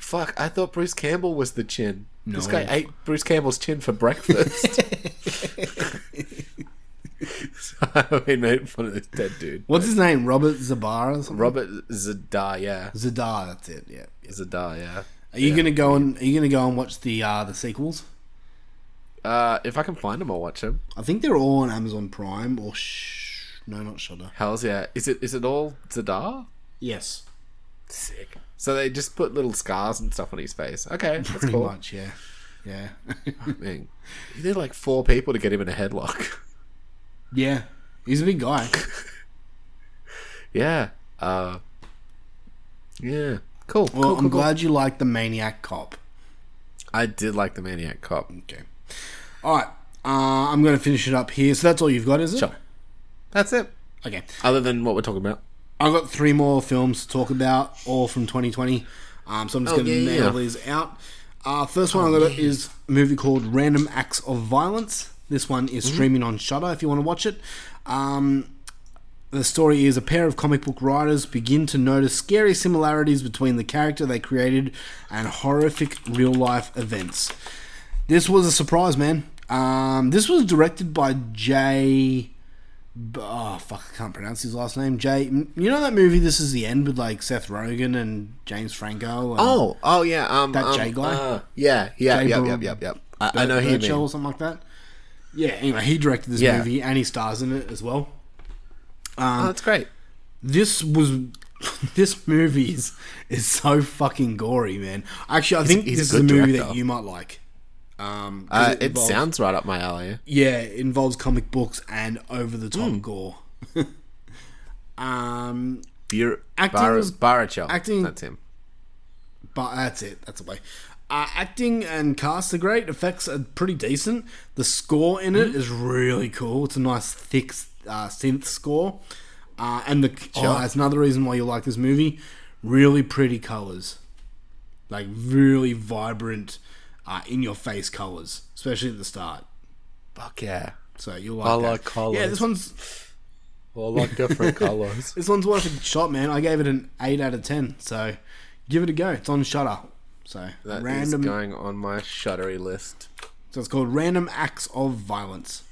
Fuck, I thought Bruce Campbell was the chin. This No. guy ate Bruce Campbell's chin for breakfast. So I mean, made fun of this dead dude. What's his name? Robert Zabar or something? Robert Z'Dar, yeah. Z'Dar. That's it. Yeah. yeah. Z'Dar, yeah. Are you gonna go and Are you gonna go and watch the uh, the sequels? Uh, if I can find them, I'll watch them. I think they're all on Amazon Prime or sh- no, not Shudder. Hell's yeah. Is it is it all Z'Dar? Yes. Sick. So they just put little scars and stuff on his face. Okay, that's Pretty cool. much. Yeah. Yeah. I mean, you need like four people to get him in a headlock. yeah. He's a big guy. yeah. Uh. Yeah. Cool. Well, cool, I'm cool, cool. glad you like the Maniac Cop. I did like the Maniac Cop. Okay. All right. Uh, I'm going to finish it up here. So that's all you've got, is it? Sure. That's it. Okay. Other than what we're talking about. I've got three more films to talk about, all from 2020. Um, so I'm just Oh, going to yeah, nail yeah. these out. Uh, first one I've got is a movie called Random Acts of Violence. This one is streaming on Shudder if you want to watch it. Um, the story is a pair of comic book writers begin to notice scary similarities between the character they created and horrific real life events. This was a surprise, man. Um, this was directed by Jay. Oh fuck! I can't pronounce his last name. Jay. You know that movie? This is the end with like Seth Rogen and James Franco. And Oh, oh yeah. Um, That um, Jay guy? uh, yeah, yeah, Jay yep, Bur- yep, yep, yep. I, I know who you or something like that. Yeah. Anyway, he directed this Yeah. movie and he stars in it as well. Um, Oh, that's great. this was this movie is, is so fucking gory, man. Actually, I think he's this is a movie director. that you might like. Um, Uh, it involves- sounds right up my alley. yeah, it involves comic books and over the top Hmm. gore. um, Bur- Acting Bar- Baruchel. acting- That's him. but that's it. That's the way. Uh, acting and cast are great. Effects are pretty decent. The score in it is really cool. It's a nice thick uh, synth score. Uh, and the oh, that's another reason why you like this movie. Really pretty colors, like really vibrant, uh, in your face colors, especially at the start. Fuck yeah. So you'll like. I that. like colours. Yeah, this one's I like different colors. this one's worth a shot, man. I gave it an eight out of ten. So give it a go. It's on Shudder. So That is random. going on my shuttery list. So it's called Random Acts of Violence.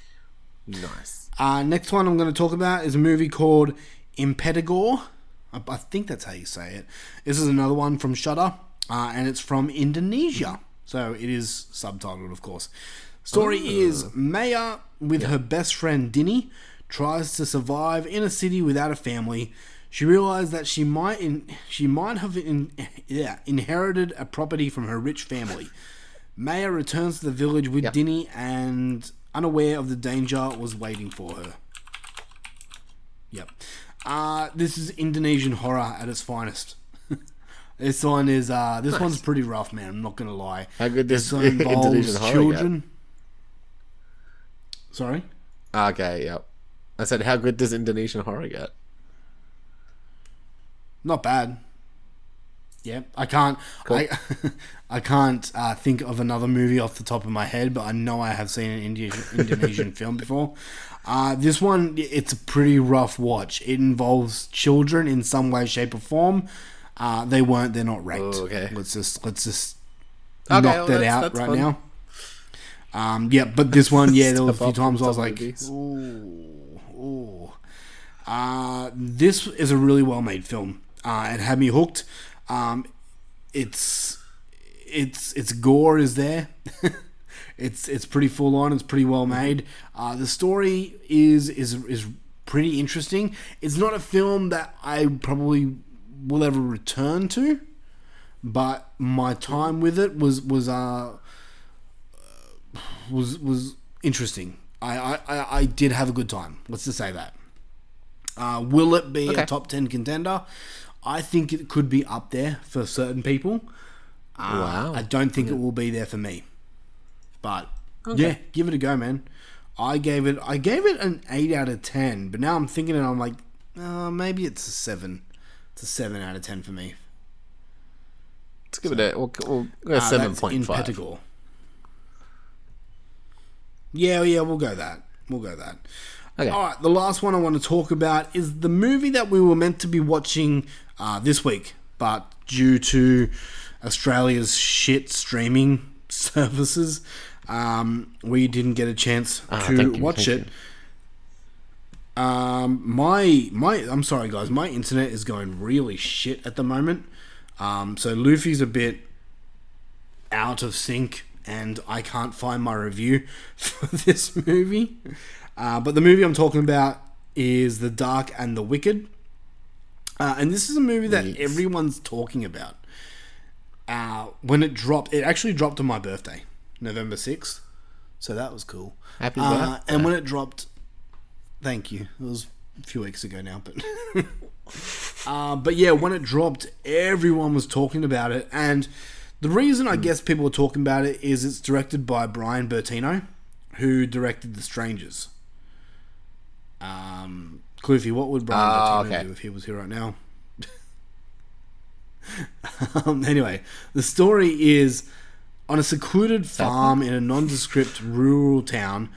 Nice. Uh, next one I'm going to talk about is a movie called Impetigore. I, I think that's how you say it. This is another one from Shudder, uh, and it's from Indonesia. So it is subtitled, of course. Story is Maya, with her best friend Dini, tries to survive in a city without a family. She realized that she might in, she might have in, yeah, inherited a property from her rich family. Maya returns to the village with Yep. Dini and, unaware of the danger, was waiting for her. Yep. Uh, this is Indonesian horror at its finest. This one is uh this one's pretty rough, man. I'm not gonna lie. How good This does one Indonesian involves horror children. Sorry. Okay, yep. I said, how good does Indonesian horror get? Not bad. Yeah, I can't. I I can't uh, think of another movie off the top of my head, but I know I have seen an Indonesian, Indonesian film before. Uh, this one, it's a pretty rough watch. It involves children in some way, shape, or form. Uh, they weren't. They're not raped. Oh, okay. Let's just let's just Okay, knock well, that out right fun. now. Um, yeah, but this one, yeah, there were a few times I was like, movies. ooh, ooh. Uh, this is a really well made film. Uh, it had me hooked. Um, it's it's it's gore is there. it's it's pretty full on. It's pretty well made. Uh, the story is is is pretty interesting. It's not a film that I probably will ever return to, but my time with it was was uh was was interesting. I I, I- did have a good time. Let's just say that. Uh, will it be Okay. a top ten contender? I think it could be up there for certain people. Uh, Wow. I don't think it will be there for me. But yeah, give it a go, man. I gave it I gave it an eight out of ten, but now I'm thinking and I'm like, uh, maybe it's a seven. It's a seven out of ten for me. Let's give it a, we'll, we'll go Uh, seven point in five. Pettigrew. Yeah, yeah, we'll go that. We'll go that. Okay. All right, the last one I want to talk about is the movie that we were meant to be watching uh, this week, but due to Australia's shit streaming services, um, we didn't get a chance Ah, to you, watch it. Um, my my, I'm sorry guys, my internet is going really shit at the moment. Um, so Luffy's a bit out of sync, and I can't find my review for this movie. Uh, but the movie I'm talking about is The Dark and the Wicked, uh, and this is a movie that Yes. everyone's talking about. Uh, when it dropped, it actually dropped on my birthday, November sixth, so that was cool. Happy Uh, birthday. and when it dropped, thank you. It was a few weeks ago now, but uh, but yeah, when it dropped, everyone was talking about it, and the reason I guess people were talking about it is it's directed by Brian Bertino, who directed The Strangers. Um, Clufy, what would Brian Ah, Bertino okay. do if he was here right now? um, anyway, the story is on a secluded farm in a nondescript rural town,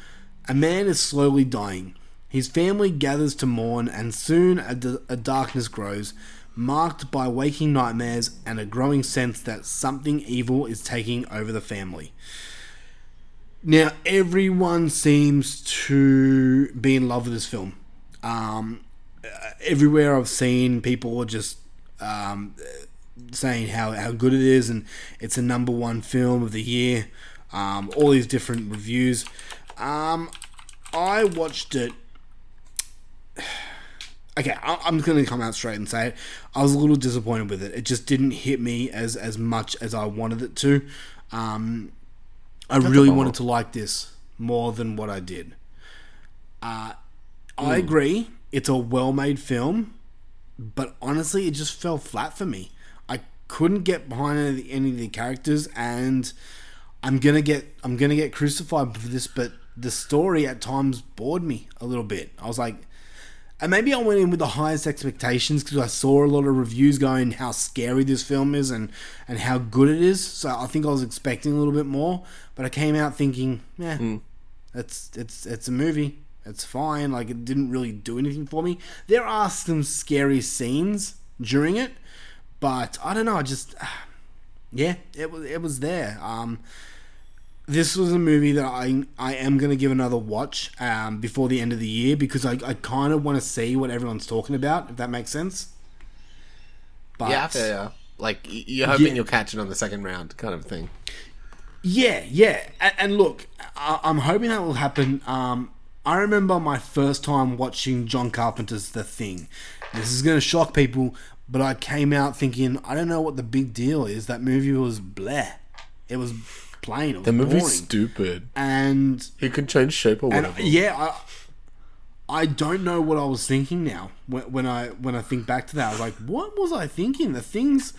a man is slowly dying. His family gathers to mourn, and soon a, d- a darkness grows, marked by waking nightmares and a growing sense that something evil is taking over the family. Now, everyone seems to be in love with this film. Um, everywhere I've seen, people are just um, saying how, how good it is and it's a number one film of the year. Um, all these different reviews. Um, I watched it. Okay, I- I'm going to come out straight and say it. I was a little disappointed with it. It just didn't hit me as as much as I wanted it to. Um, I really wanted to like this more than what I did. Uh, I agree. It's a well-made film, but honestly, it just fell flat for me. I couldn't get behind any of the, any of the characters, and I'm gonna get I'm gonna get crucified for this. But the story at times bored me a little bit. I was like, and maybe I went in with the highest expectations because I saw a lot of reviews going how scary this film is and and how good it is. So I think I was expecting a little bit more, but I came out thinking, yeah, it's it's it's a movie. It's fine. Like it didn't really do anything for me. There are some scary scenes during it, but I don't know. I just yeah, it was it was there. Um, this was a movie that I I am gonna give another watch um, before the end of the year because I, I kind of want to see what everyone's talking about if that makes sense. But yeah, yeah, yeah. Like you're hoping Yeah. you'll catch it on the second round, kind of thing. Yeah, yeah, and, and look, I, I'm hoping that will happen. Um, I remember my first time watching John Carpenter's The Thing. This is going to shock people, but I came out thinking, I don't know what the big deal is. That movie was bleh. It was plain. It was The movie's boring. stupid. and He can change shape or whatever. yeah, I, I don't know what I was thinking now when, when I when I think back to that. I was like, what was I thinking? The things,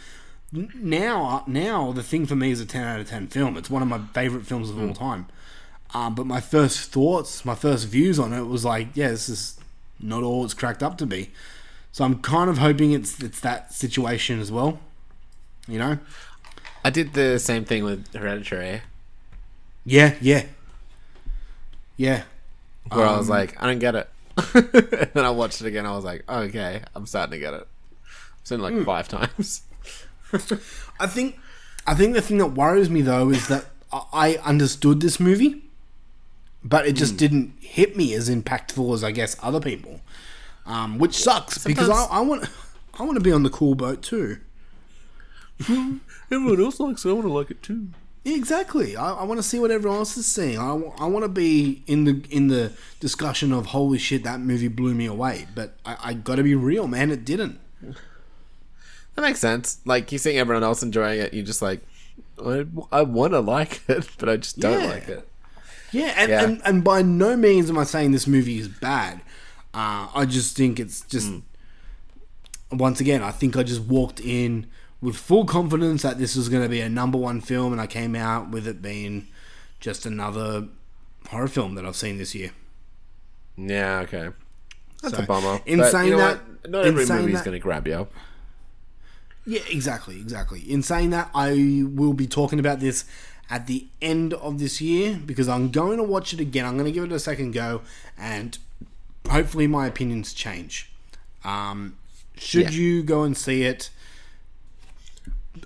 now now the thing for me is a 10 out of 10 film. It's one of my favorite films of all time. Um, but my first thoughts, my first views on it was like, yeah, this is not all it's cracked up to be. So I'm kind of hoping it's it's that situation as well. You know? I did the same thing with Hereditary, Yeah, yeah, yeah. where I Um, was like, I don't get it. and then I watched it again. I was like, oh, okay, I'm starting to get it. I've seen it like five times. I think I think the thing that worries me though is that I- I understood this movie, but it just didn't hit me as impactful as I guess other people, um, which sucks because I, I want I want to be on the cool boat too. Everyone else likes it. I want to like it too. Exactly. I, I want to see what everyone else is seeing. I, want to be in the in the discussion of holy shit that movie blew me away. But I, I got to be real, man. It didn't. That makes sense. Like, you're seeing everyone else enjoying it. You're just like, I, I want to like it, but I just don't Yeah. like it. Yeah, and, Yeah. And, and by no means am I saying this movie is bad. Uh, I just think it's just. Once again, I think I just walked in with full confidence that this was going to be a number one film, and I came out with it being just another horror film that I've seen this year. Yeah, okay. That's So, a bummer. in But saying you know that- what? not every movie's that- going to grab you. Yeah, exactly, exactly. In saying that, I will be talking about this at the end of this year because I'm going to watch it again. I'm going to give it a second go, and hopefully my opinions change. Um, should Yeah. you go and see it?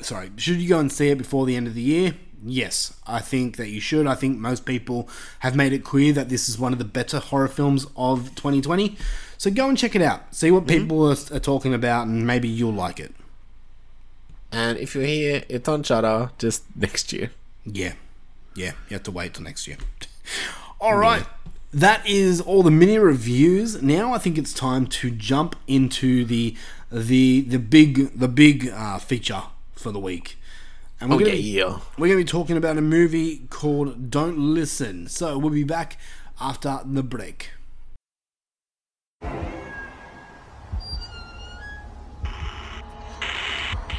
Sorry, should you go and see it before the end of the year? Yes, I think that you should. I think most people have made it clear that this is one of the better horror films of 2020. So go and check it out. See what people are, are talking about, and maybe you'll like it. And if you're here, it's on Shudder just next year. Yeah. Yeah. You have to wait till next year. all right. That is all the mini reviews. Now I think it's time to jump into the the the big the big uh, feature for the week. And we're Oh, gonna be, yeah. we're gonna be talking about a movie called Don't Listen. So we'll be back after the break.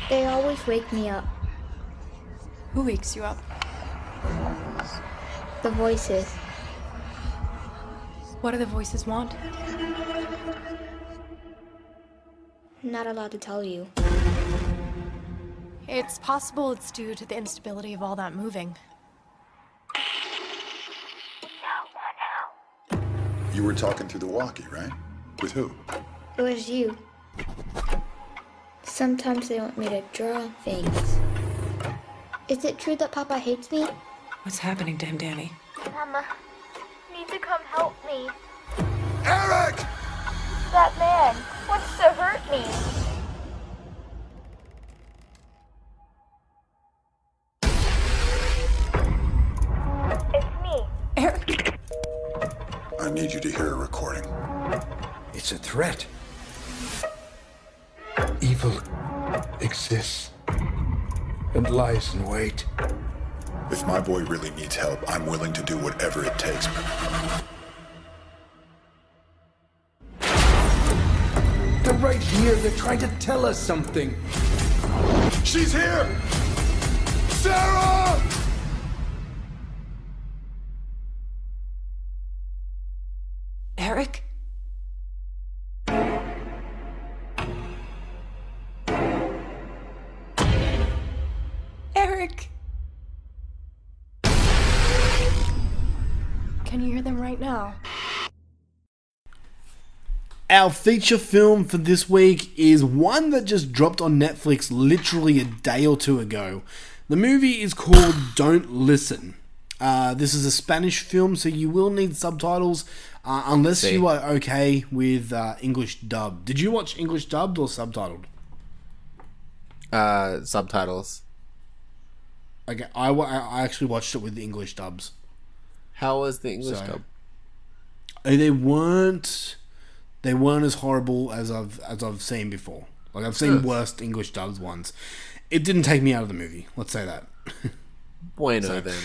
They always wake me up. Who wakes you up? The voices. What do the voices want? Not allowed to tell you. It's possible it's due to the instability of all that moving. You were talking through the walkie, right? With who? It was you. Sometimes they want me to draw things. Is it true that Papa hates me? What's happening to him, Danny? Mama, need to come help me. Eric! That man wants to hurt me. Eric! I need you to hear a recording. It's a threat. Evil exists and lies in wait. If my boy really needs help, I'm willing to do whatever it takes. They're right here. They're trying to tell us something. She's here! Sarah! Eric? Eric! Can you hear them right now? Our feature film for this week is one that just dropped on Netflix literally a day or two ago. The movie is called Don't Listen. Uh, this is a Spanish film, so you will need subtitles uh, unless See. you are okay with uh, English dub. Did you watch English dubbed or subtitled? Uh, subtitles. Okay, I, wa- I actually watched it with the English dubs. How was the English So- dub? Uh, They weren't they weren't as horrible as I've as I've seen before. Like I've seen Ugh. worst English dubs ones. It didn't take me out of the movie. Let's say that. Bueno then.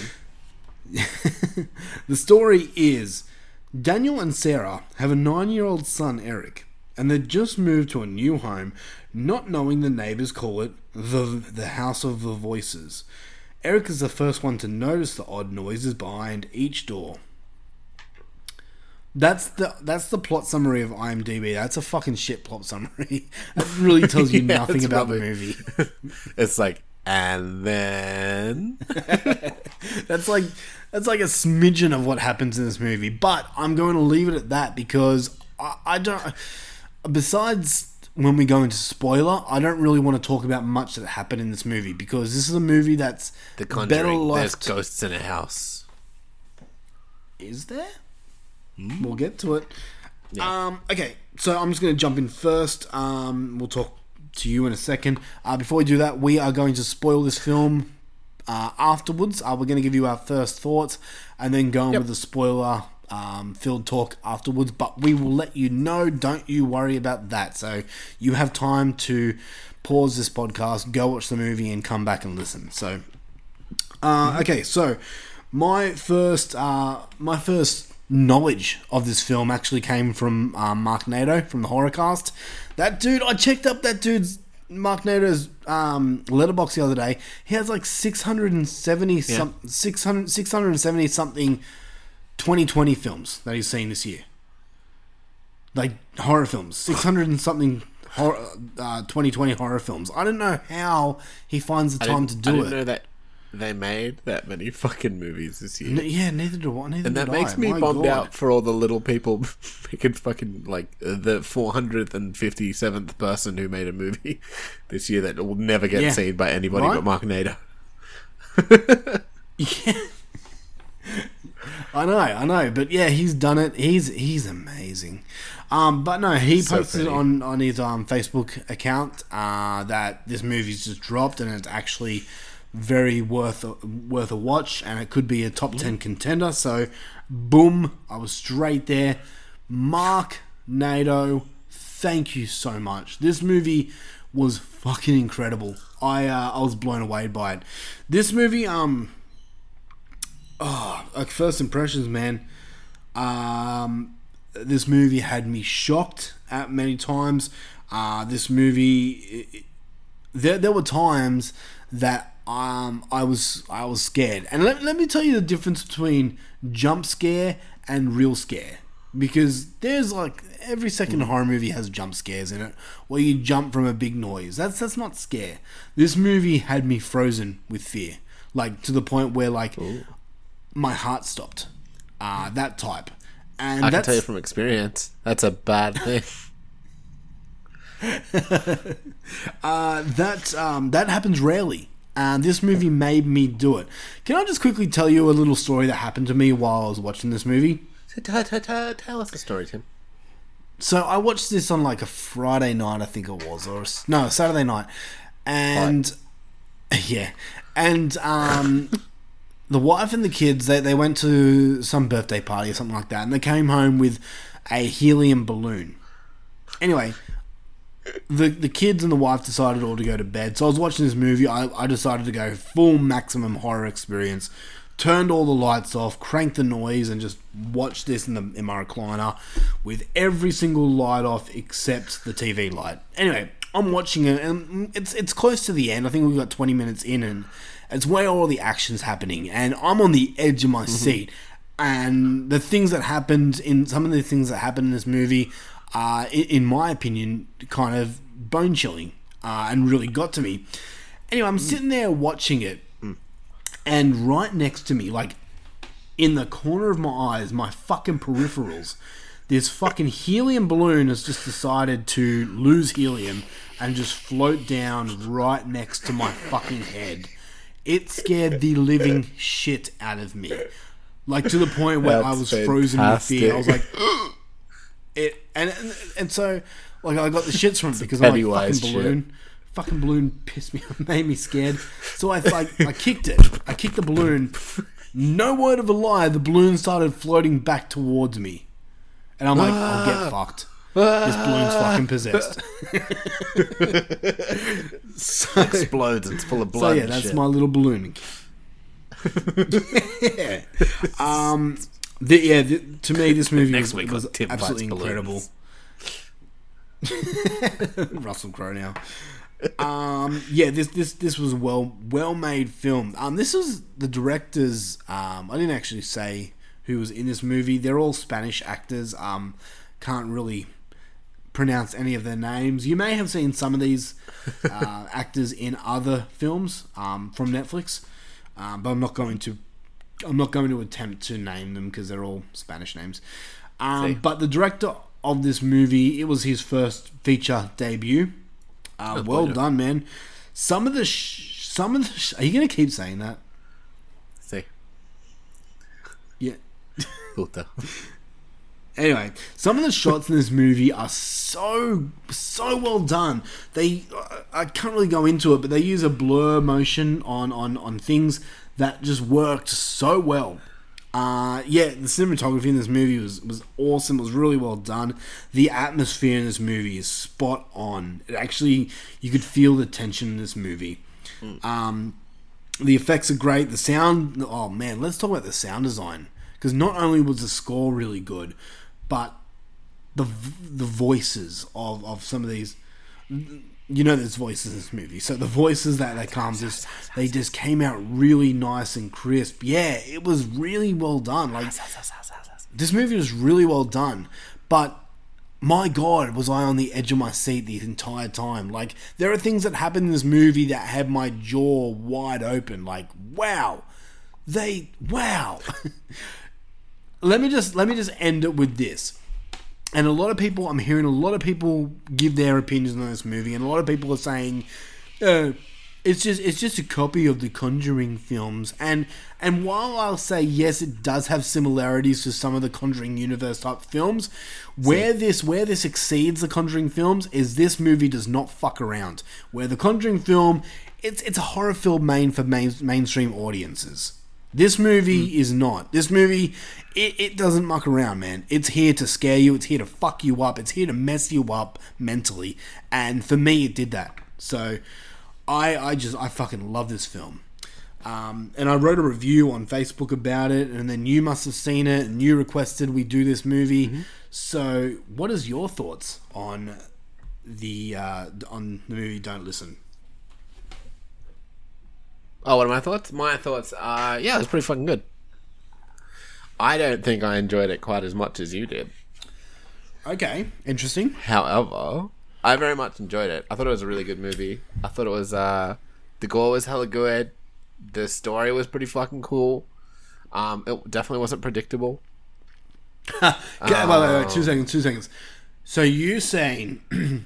the story is Daniel and Sarah have a nine year old son, Eric, and they've just moved to a new home not knowing the neighbors call it the the House of the Voices. Eric is the first one to notice the odd noises behind each door. That's the that's the plot summary of IMDb. That's a fucking shit plot summary. That really tells you Yeah, nothing about the movie. It's like, and then That's like that's like a smidgen of what happens in this movie. But I'm going to leave it at that because I, I don't. Besides when we go into spoiler, I don't really want to talk about much that happened in this movie because this is a movie that's the better Conjuring. There's ghosts in a house. Is there? Hmm? We'll get to it. Um, okay, so I'm just going to jump in first. Um, we'll talk to you in a second. Uh, before we do that, we are going to spoil this film uh, afterwards. Uh, we're going to give you our first thoughts and then go on with the spoiler um, filled talk afterwards. But we will let you know. Don't you worry about that. So you have time to pause this podcast, go watch the movie, and come back and listen. So uh, okay, so my first uh, my first knowledge of this film actually came from uh, Mark Nato from the Horrorcast. That dude, I checked up that dude's Mark Nato's um, Letterboxd the other day. He has like six hundred and seventy some 600, 670 something 2020 films that he's seen this year. Like horror films, six hundred and something. Horror, uh, 2020 horror films. I don't know how he finds the time to didn't- I do didn't it. know that they made that many fucking movies this year. N- yeah, neither do I. Neither and that makes I. me My bummed God. out for all the little people making fucking like uh, the 457th person who made a movie this year that will never get Yeah. seen by anybody Right? but Mark Nader. Yeah. I know, I know, but yeah, he's done it. He's he's amazing. Um, but no, he So posted pretty. on on his um Facebook account uh, that this movie's just dropped and it's actually very worth a, worth a watch and it could be a top ten contender. So, boom, I was straight there. Mark Nato, thank you so much. This movie was fucking incredible. I uh, I was blown away by it. This movie, um, oh, like first impressions, man. Um, this movie had me shocked at many times. Uh, this movie, it- it- there there were times that um I was I was scared, and let, let me tell you the difference between jump scare and real scare. Because there's like every second horror movie has jump scares in it, where you jump from a big noise. That's that's not scare. This movie had me frozen with fear, like to the point where like my heart stopped. Uh, that type. And I can tell you from experience, that's a bad thing. uh, that um, that happens rarely. And this movie made me do it. Can I just quickly tell you a little story that happened to me while I was watching this movie? tell, tell, tell, tell us the story, Tim. So I watched this on like a Friday night, I think it was, or a no, Saturday night, and yeah, and um, the wife and the kids they they went to some birthday party or something like that, and they came home with a helium balloon. Anyway, the the kids and the wife decided all to go to bed. So I was watching this movie. I, I decided to go full maximum horror experience. Turned all the lights off, cranked the noise, and just watched this in the in my recliner with every single light off except the TV light. Anyway, I'm watching it, and it's it's close to the end. I think we've got 20 minutes in, and it's where all the action's happening, and I'm on the edge of my mm-hmm. seat. And the things that happened in some of the things that happened in this movie, uh, in, in my opinion, kind of bone chilling uh, and really got to me. Anyway, I'm sitting there watching it, and right next to me, like in the corner of my eyes, my fucking peripherals, this fucking helium balloon has just decided to lose helium and just float down right next to my fucking head. It scared the living shit out of me. Like to the point where I was That's frozen with fear. I was like, fantastic. it, and, and and so like I got the shits from it because I'm like fucking shit. balloon, fucking balloon pissed me, off, made me scared. So I like I kicked it. I kicked the balloon. No word of a lie, the balloon started floating back towards me, and I'm like, I'll get fucked. This balloon's fucking possessed. so, Explodes, it's full of blood. so yeah, that's shit. my little balloon. yeah. Um. The, yeah. The, to me, this movie Next was, was absolutely incredible. Russell Crowe now. Um, yeah, this this this was a well well made film. Um, this was the directors. Um, I didn't actually say who was in this movie. They're all Spanish actors. Um, can't really pronounce any of their names. You may have seen some of these uh, actors in other films um, from Netflix, um, but I'm not going to. I'm not going to attempt to name them because they're all Spanish names. Um, but the director of this movie, it was his first feature debut. Uh, Oh, well done, man. Some of the, sh- some of the, sh- are you gonna keep saying that? See, Yeah. puta. Anyway, some of the shots in this movie are so so well done. They I can't really go into it, but they use a blur motion on on on things that just worked so well. Uh, yeah, the cinematography in this movie was was awesome. It was really well done. The atmosphere in this movie is spot on. It actually you could feel the tension in this movie. Um, the effects are great. The sound, oh man, let's talk about the sound design because not only was the score really good, but the the voices of, of some of these you know there's voices in this movie. So the voices that they come just they just came out really nice and crisp. Yeah it was really well done. Like this movie was really well done but my god was i on the edge of my seat the entire time. Like there are things that happen in this movie that had my jaw wide open. Like wow. They wow. Let me just let me just end it with this and a lot of people i'm hearing a lot of people give their opinions on this movie and a lot of people are saying uh, it's just it's just a copy of the conjuring films. And and while i'll say yes it does have similarities to some of the conjuring universe type films where this where this exceeds the conjuring films is this movie does not fuck around. Where the conjuring film it's it's a horror film main for main, mainstream audiences this movie is not. This movie, it, it doesn't muck around, man. It's here to scare you. It's here to fuck you up. It's here to mess you up mentally. And for me, it did that. So, I I just I fucking love this film. Um, and I wrote a review on Facebook about it, and then you must have seen it, and you requested we do this movie. So, what is your thoughts on the uh, on the movie? Don't listen. Oh, what are my thoughts? My thoughts are yeah, it was pretty fucking good. I don't think I enjoyed it quite as much as you did. Okay, interesting. However, I very much enjoyed it. I thought it was a really good movie. I thought it was uh the gore was hella good. The story was pretty fucking cool. Um, it definitely wasn't predictable. Okay, wait, wait, wait, two seconds, two seconds. So you saying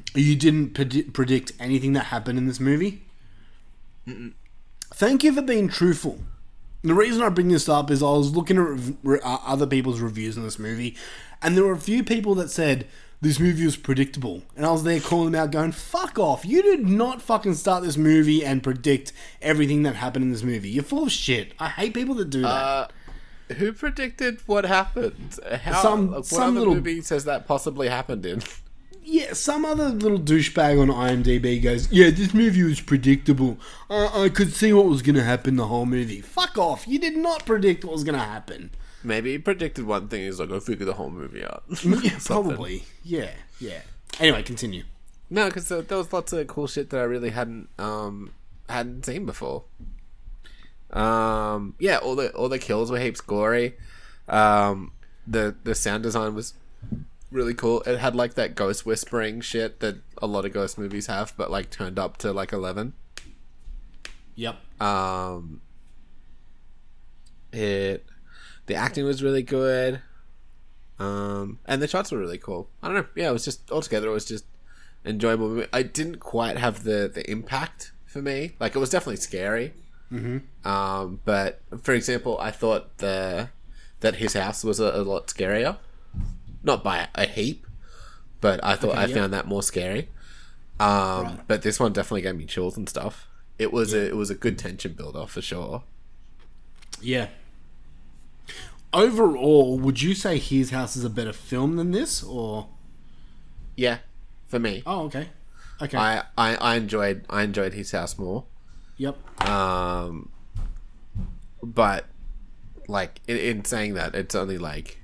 you didn't predi- predict anything that happened in this movie? Thank you for being truthful. The reason I bring this up is I was looking at rev- re- uh, other people's reviews on this movie, and there were a few people that said this movie was predictable, and I was there calling them out, going "Fuck off! You did not fucking start this movie and predict everything that happened in this movie. You're full of shit. I hate people that do that." Uh, who predicted what happened? How, Some- what some other little- movie says that possibly happened in? Yeah, some other little douchebag on IMDb goes, "Yeah, this movie was predictable. I, I could see what was going to happen the whole movie." Fuck off! You did not predict what was going to happen. Maybe he predicted one thing. He's like, I'll figure the whole movie out. Yeah, probably. Yeah, yeah. Anyway, continue. No, because there, there was lots of cool shit that I really hadn't um hadn't seen before. Um, yeah, all the all the kills were heaps gory. Um, the the sound design was really cool. It had like that ghost whispering shit that a lot of ghost movies have, but like turned up to like eleven. Yep. Um, it the acting was really good. Um, and the shots were really cool. I don't know. Yeah, it was just altogether it was just enjoyable. movie. I didn't quite have the the impact for me. Like it was definitely scary. Mm-hmm. Um, but for example, I thought the that his house was a, a lot scarier. Not by a heap, but I thought Okay, I yeah. found that more scary. Um, but this one definitely gave me chills and stuff. It was a it was a good tension builder for sure. Yeah. Overall, would you say His House is a better film than this, or? Yeah, for me. Oh, okay. Okay. I, I, I enjoyed I enjoyed his house more. yep. Um, but like in, in saying that, it's only like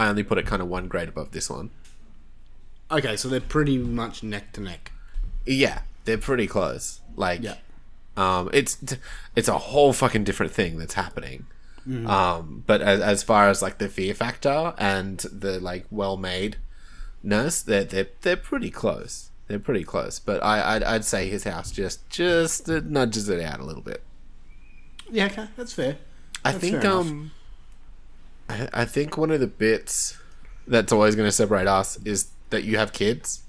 I only put it kind of one grade above this one. Okay, so they're pretty much neck to neck. Yeah, they're pretty close. Like, Yeah. um, it's it's a whole fucking different thing that's happening. Mm-hmm. Um, but as, as far as like the fear factor and the like well made nurse, they're they're they're pretty close. They're pretty close. But I I'd, I'd say his house just just nudges it out a little bit. Yeah, okay, that's fair. I think um, I, I think one of the bits that's always going to separate us is that you have kids.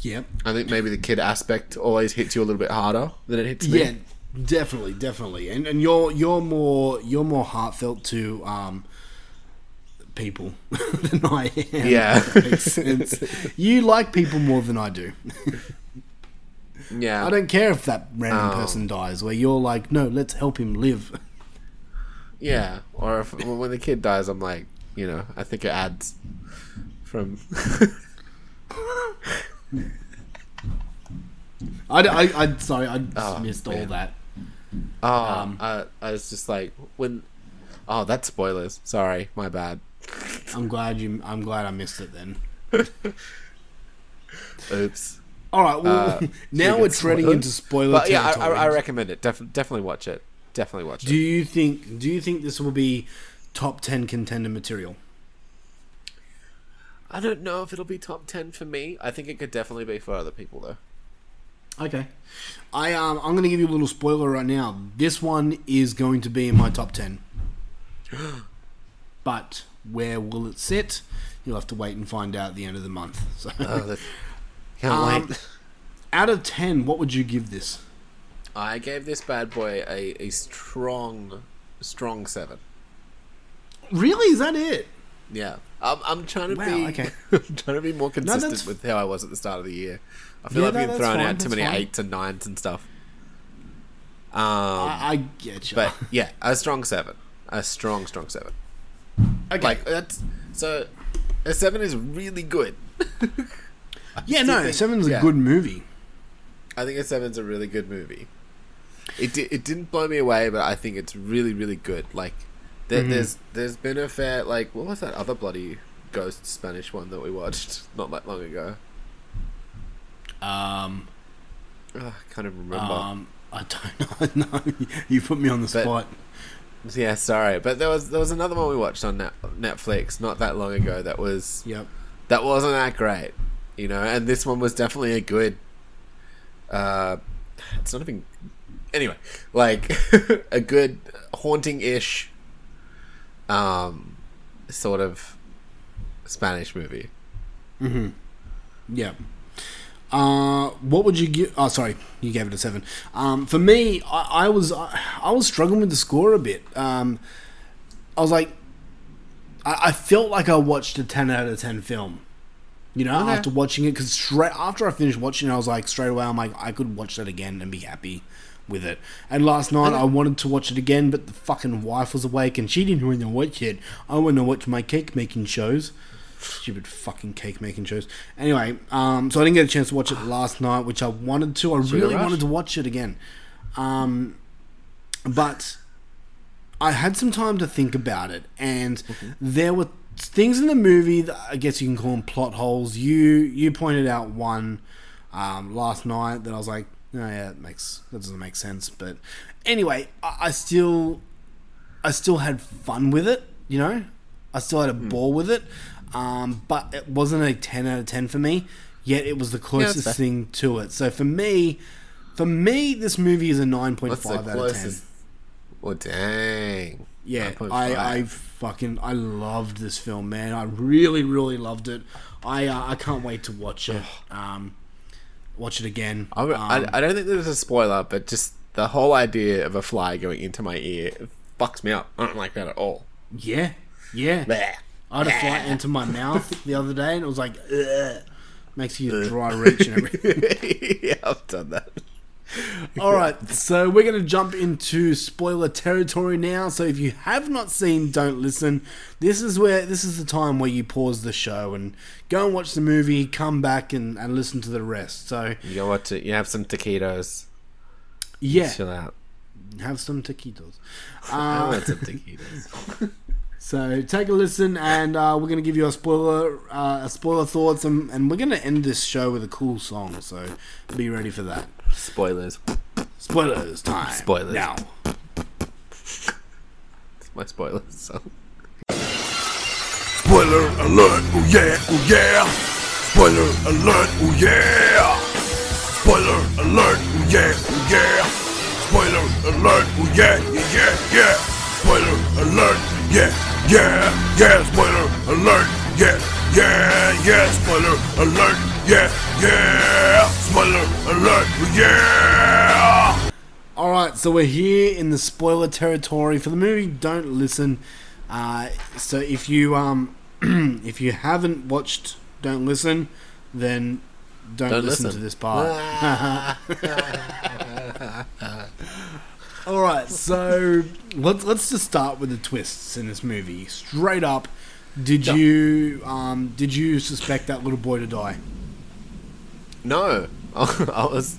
Yep. I think maybe the kid aspect always hits you a little bit harder than it hits me. Yeah, definitely, definitely. And and you're you're more you're more heartfelt to um people than I am. Yeah. You like people more than I do. Yeah. I don't care if that random Oh. person dies. Where you're like, no, let's help him live. Yeah, or if when the kid dies, I'm like, you know, I think it adds from. I, I, I sorry, I Oh, missed all that. Oh, Um, I, I was just like when. Oh, that's spoilers. Sorry, my bad. I'm glad you. I'm glad I missed it then. Oops. All right. Well, Uh, now we're treading spoiled? into spoiler But yeah, I. I, I recommend it. Def- definitely watch it. Definitely watch do it. you think? Do you think this will be top ten contender material? I don't know if it'll be top ten for me. I think it could definitely be for other people though. Okay. I um I'm gonna give you a little spoiler right now. This one is going to be in my top ten. but where will it sit? You'll have to wait and find out at the end of the month. So Oh, can't Um, wait. out of ten, what would you give this? I gave this bad boy a, a strong, strong seven. Really? Is that it? Yeah, I'm, I'm trying to Wow, be. okay. I'm trying to be more consistent that's- with how I was at the start of the year. I feel Yeah, I've no, been throwing fine, out too many fine. eights and nines and stuff. Um, I, I get you. but yeah, a strong seven, a strong, strong seven. okay. Like that's so. A seven is really good. yeah, no, think- Seven's a good movie. I think a seven's a really good movie. It di- it didn't blow me away, but I think it's really really good. Like there, Mm-hmm. there's there's been a fair like what was that other bloody ghost Spanish one that we watched not that long ago? Um, Ugh, I can't even remember. um, I don't know. no, you put me on the But- spot. yeah, sorry, but there was there was another one we watched on Net- Netflix not that long ago that was Yep. that wasn't that great, you know. And this one was definitely a good. Uh, it's not even. Anyway, like a good haunting-ish, um, sort of Spanish movie. Yeah. Uh, what would you give? Oh, sorry, you gave it a seven. Um, for me, I, I was I, I was struggling with the score a bit. Um, I was like, I, I felt like I watched a ten out of ten film. You know, Okay. after watching it, because straight after I finished watching it, I was like, straight away, I'm like, I could watch that again and be happy with it. And last night, I wanted to watch it again, but the fucking wife was awake and she didn't want to watch it. I want to watch my cake making shows. Stupid fucking cake making shows. Anyway, um, so I didn't get a chance to watch it last night, which I wanted to. I really wanted to watch it again. Um, but I had some time to think about it, and there were things in the movie that I guess you can call them plot holes. You you pointed out one um, last night that I was like, oh yeah, that makes that doesn't make sense. But anyway, I, I still I still had fun with it. You know, I still had a ball with it. Um, but it wasn't a ten out of ten for me. Yet it was the closest fair. thing to it. So for me, for me, this movie is a nine point five out of ten. closest? Well, dang. Yeah, I, I fucking I loved this film, man. I really, really loved it. I uh, I can't wait to watch it. Um, watch it again. I, Um, I, don't think there's a spoiler, but just the whole idea of a fly going into my ear fucks me up. I don't like that at all. yeah, yeah. Bleh. I had a fly into my mouth the other day, and it was like, Ugh. makes you dry reach and everything. yeah, I've done that. All right, so we're going to jump into spoiler territory now. So if you have not seen Don't Listen, this is where this is the time where you pause the show and go and watch the movie, come back and, and listen to the rest. So You go watch it. You have some taquitos. yeah, Chill out. have some taquitos. I Uh, want some taquitos. So take a listen, and uh, we're gonna give you a spoiler, uh, a spoiler thoughts, and, and we're gonna end this show with a cool song. So be ready for that. Spoilers. Spoilers time. Spoilers. now. It's My spoilers. So. Spoiler alert, oh yeah, oh yeah. Spoiler alert, oh yeah. Spoiler alert, oh yeah, oh yeah. Spoiler alert, oh yeah, yeah, yeah, yeah. Spoiler alert, yeah, yeah, yeah. Spoiler alert, yeah, yeah, yeah. Spoiler alert, yeah, yeah. Spoiler alert, yeah. All right, so we're here in the spoiler territory for the movie. Don't listen. Uh, so if you um if you haven't watched Don't Listen, then don't, Don't listen, listen. to this part. All right, so let's let's just start with the twists in this movie. Straight up, did you um did you suspect that little boy to die? No, I was,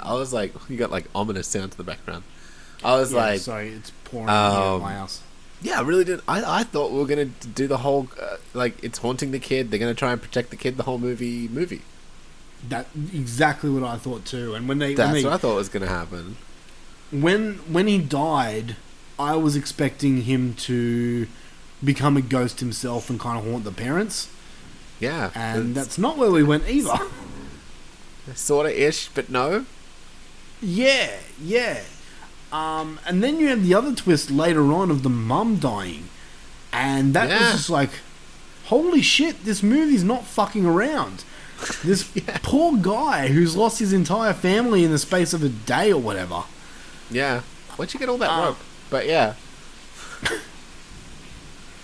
I was like, you got like ominous sound to the background. I was Yeah, like, sorry, it's pouring in um, my house. yeah, I really did. I, I thought we were gonna do the whole uh, like it's haunting the kid. They're gonna try and protect the kid the whole movie. Movie. That exactly what I thought too. And when they when That's they, what I thought was gonna happen. when when he died, I was expecting him to become a ghost himself and kind of haunt the parents, Yeah, and that's not where we went either. sort of ish, but no. yeah, yeah. Um, and then you have the other twist later on of the mum dying, and that was just like, holy shit! This movie's not fucking around. This poor guy who's lost his entire family in the space of a day or whatever. Yeah, where'd you get all that Um, rope? But yeah,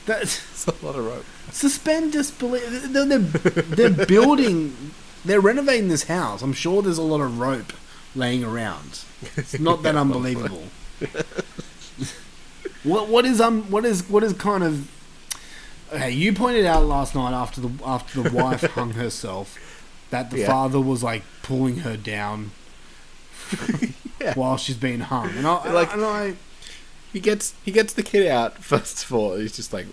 That's it's a lot of rope. suspend disbelief. They're, they're, they're building, they're renovating this house. I'm sure there's a lot of rope laying around. It's not that unbelievable. what what is um what is what is kind of okay? You pointed out last night after the after the wife hung herself that the Yeah. father was like pulling her down Yeah. while she's being hung, and I Like- and I He gets he gets the kid out first of all. He's just like,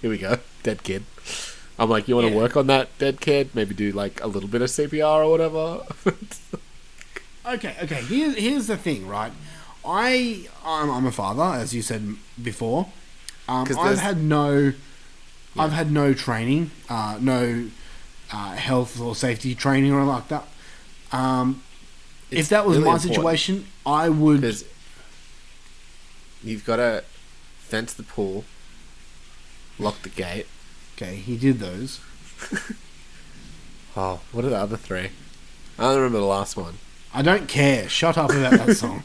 here we go, dead kid. I'm like, you want to Yeah. work on that dead kid? Maybe do like a little bit of CPR or whatever. Okay, okay. Here's here's the thing, right? I I'm, I'm a father, as you said before. Um, I've had no, I've had no training, uh, no uh, health or safety training or like that. Um, if that was my important. situation, I would. Because you've got to fence the pool, lock the gate. Okay, he did those. Oh, what are the other three? I don't remember the last one. I don't care. Shut up about that song.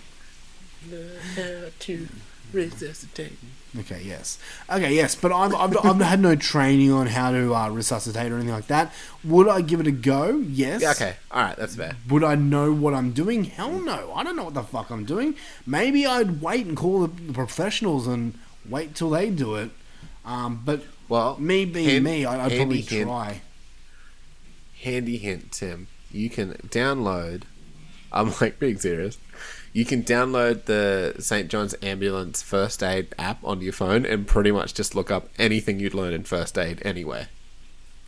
Learn how uh, to resuscitate. Okay, yes. Okay, yes, but I've, I've, I've had no training on how to uh, resuscitate or anything like that. Would I give it a go? Yes. Yeah, okay, all right, that's fair. Would I know what I'm doing? Hell no. I don't know what the fuck I'm doing. Maybe I'd wait and call the, the professionals and wait till they do it. Um, but Well, me being hand- me, I, I'd probably hint. try. Handy hint, Tim. You can download. I'm like being serious. You can download the St. John's Ambulance First Aid app onto your phone and pretty much just look up anything you'd learn in first aid anywhere.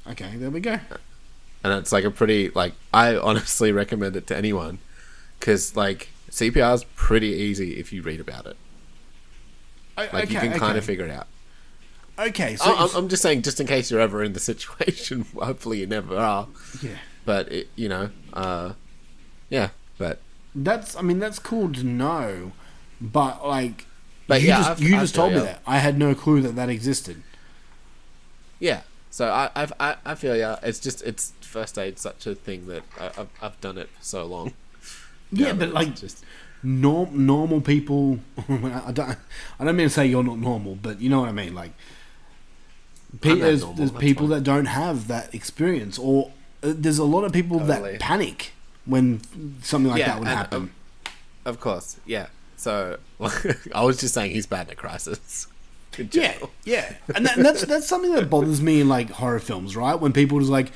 Okay, there we go. and it's like a pretty like I honestly recommend it to anyone because like CPR is pretty easy if you read about it. Like you okay, can kind of figure it out. Okay, so I- I'm, I'm just saying, just in case you're ever in the situation. Hopefully, you never are. yeah, But it, you know, uh, yeah. But that's. I mean, that's cool to know. But like, But you yeah, just, I've- you I just told me that. I had no clue that that existed. yeah. So I, I've, I, I feel yeah. It's just it's first aid such a thing that I, I've, I've done it for so long. Yeah, Yeah, but like just- norm, normal people. I don't. I don't mean to say you're not normal, but you know what I mean. Like, pe- there's, normal, there's people fine. that don't have that experience, or uh, there's a lot of people Totally. that panic when something like Yeah, that would and, happen. um, Of course, yeah. So I was just saying he's bad in a crisis. Yeah, yeah, and, that, and that's that's something that bothers me in like horror films, right? When people just like,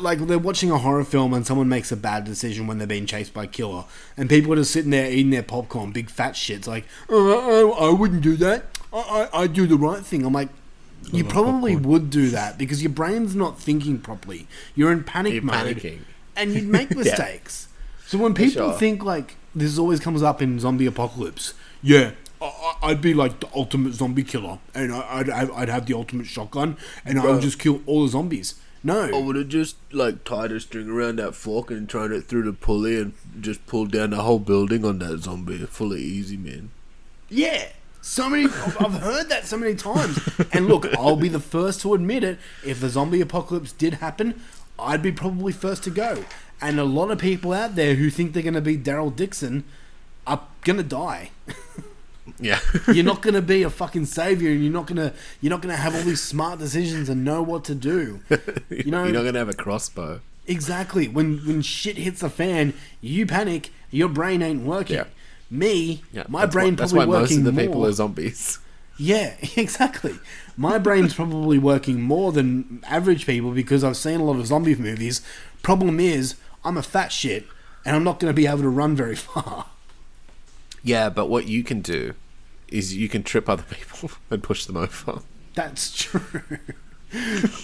like they're watching a horror film and someone makes a bad decision when they're being chased by a killer, and people are just sitting there eating their popcorn, big fat shits, like, oh, I, I wouldn't do that. I, I I do the right thing. I'm like, you probably would do that because your brain's not thinking properly. You're in panic You're mode, panicking. And you'd make mistakes. So when people sure. think like this always comes up in zombie apocalypse, yeah, I'd be like the ultimate zombie killer, and I- I'd have, I'd have the ultimate shotgun, and I would just kill all the zombies. No, I would have just like tied a string around that fork and thrown it through the pulley and just pulled down the whole building on that zombie. Fully easy, man. Yeah. So many, I've heard that so many times. And look, I'll be the first to admit it. If the zombie apocalypse did happen, I'd be probably first to go. And a lot of people out there who think they're going to be Daryl Dixon are going to die. Yeah. You're not going to be a fucking savior, and you're not going to you're not going to have all these smart decisions and know what to do. You know, You're not gonna have a crossbow. Exactly. When when shit hits the fan, you panic. Your brain ain't working. Yeah. Me, Yeah, my that's brain why, that's probably why most working of the more. people are zombies. Yeah, exactly. My brain's probably working more than average people because I've seen a lot of zombie movies. Problem is, I'm a fat shit, and I'm not going to be able to run very far. Yeah, but what you can do is you can trip other people and push them over. That's true.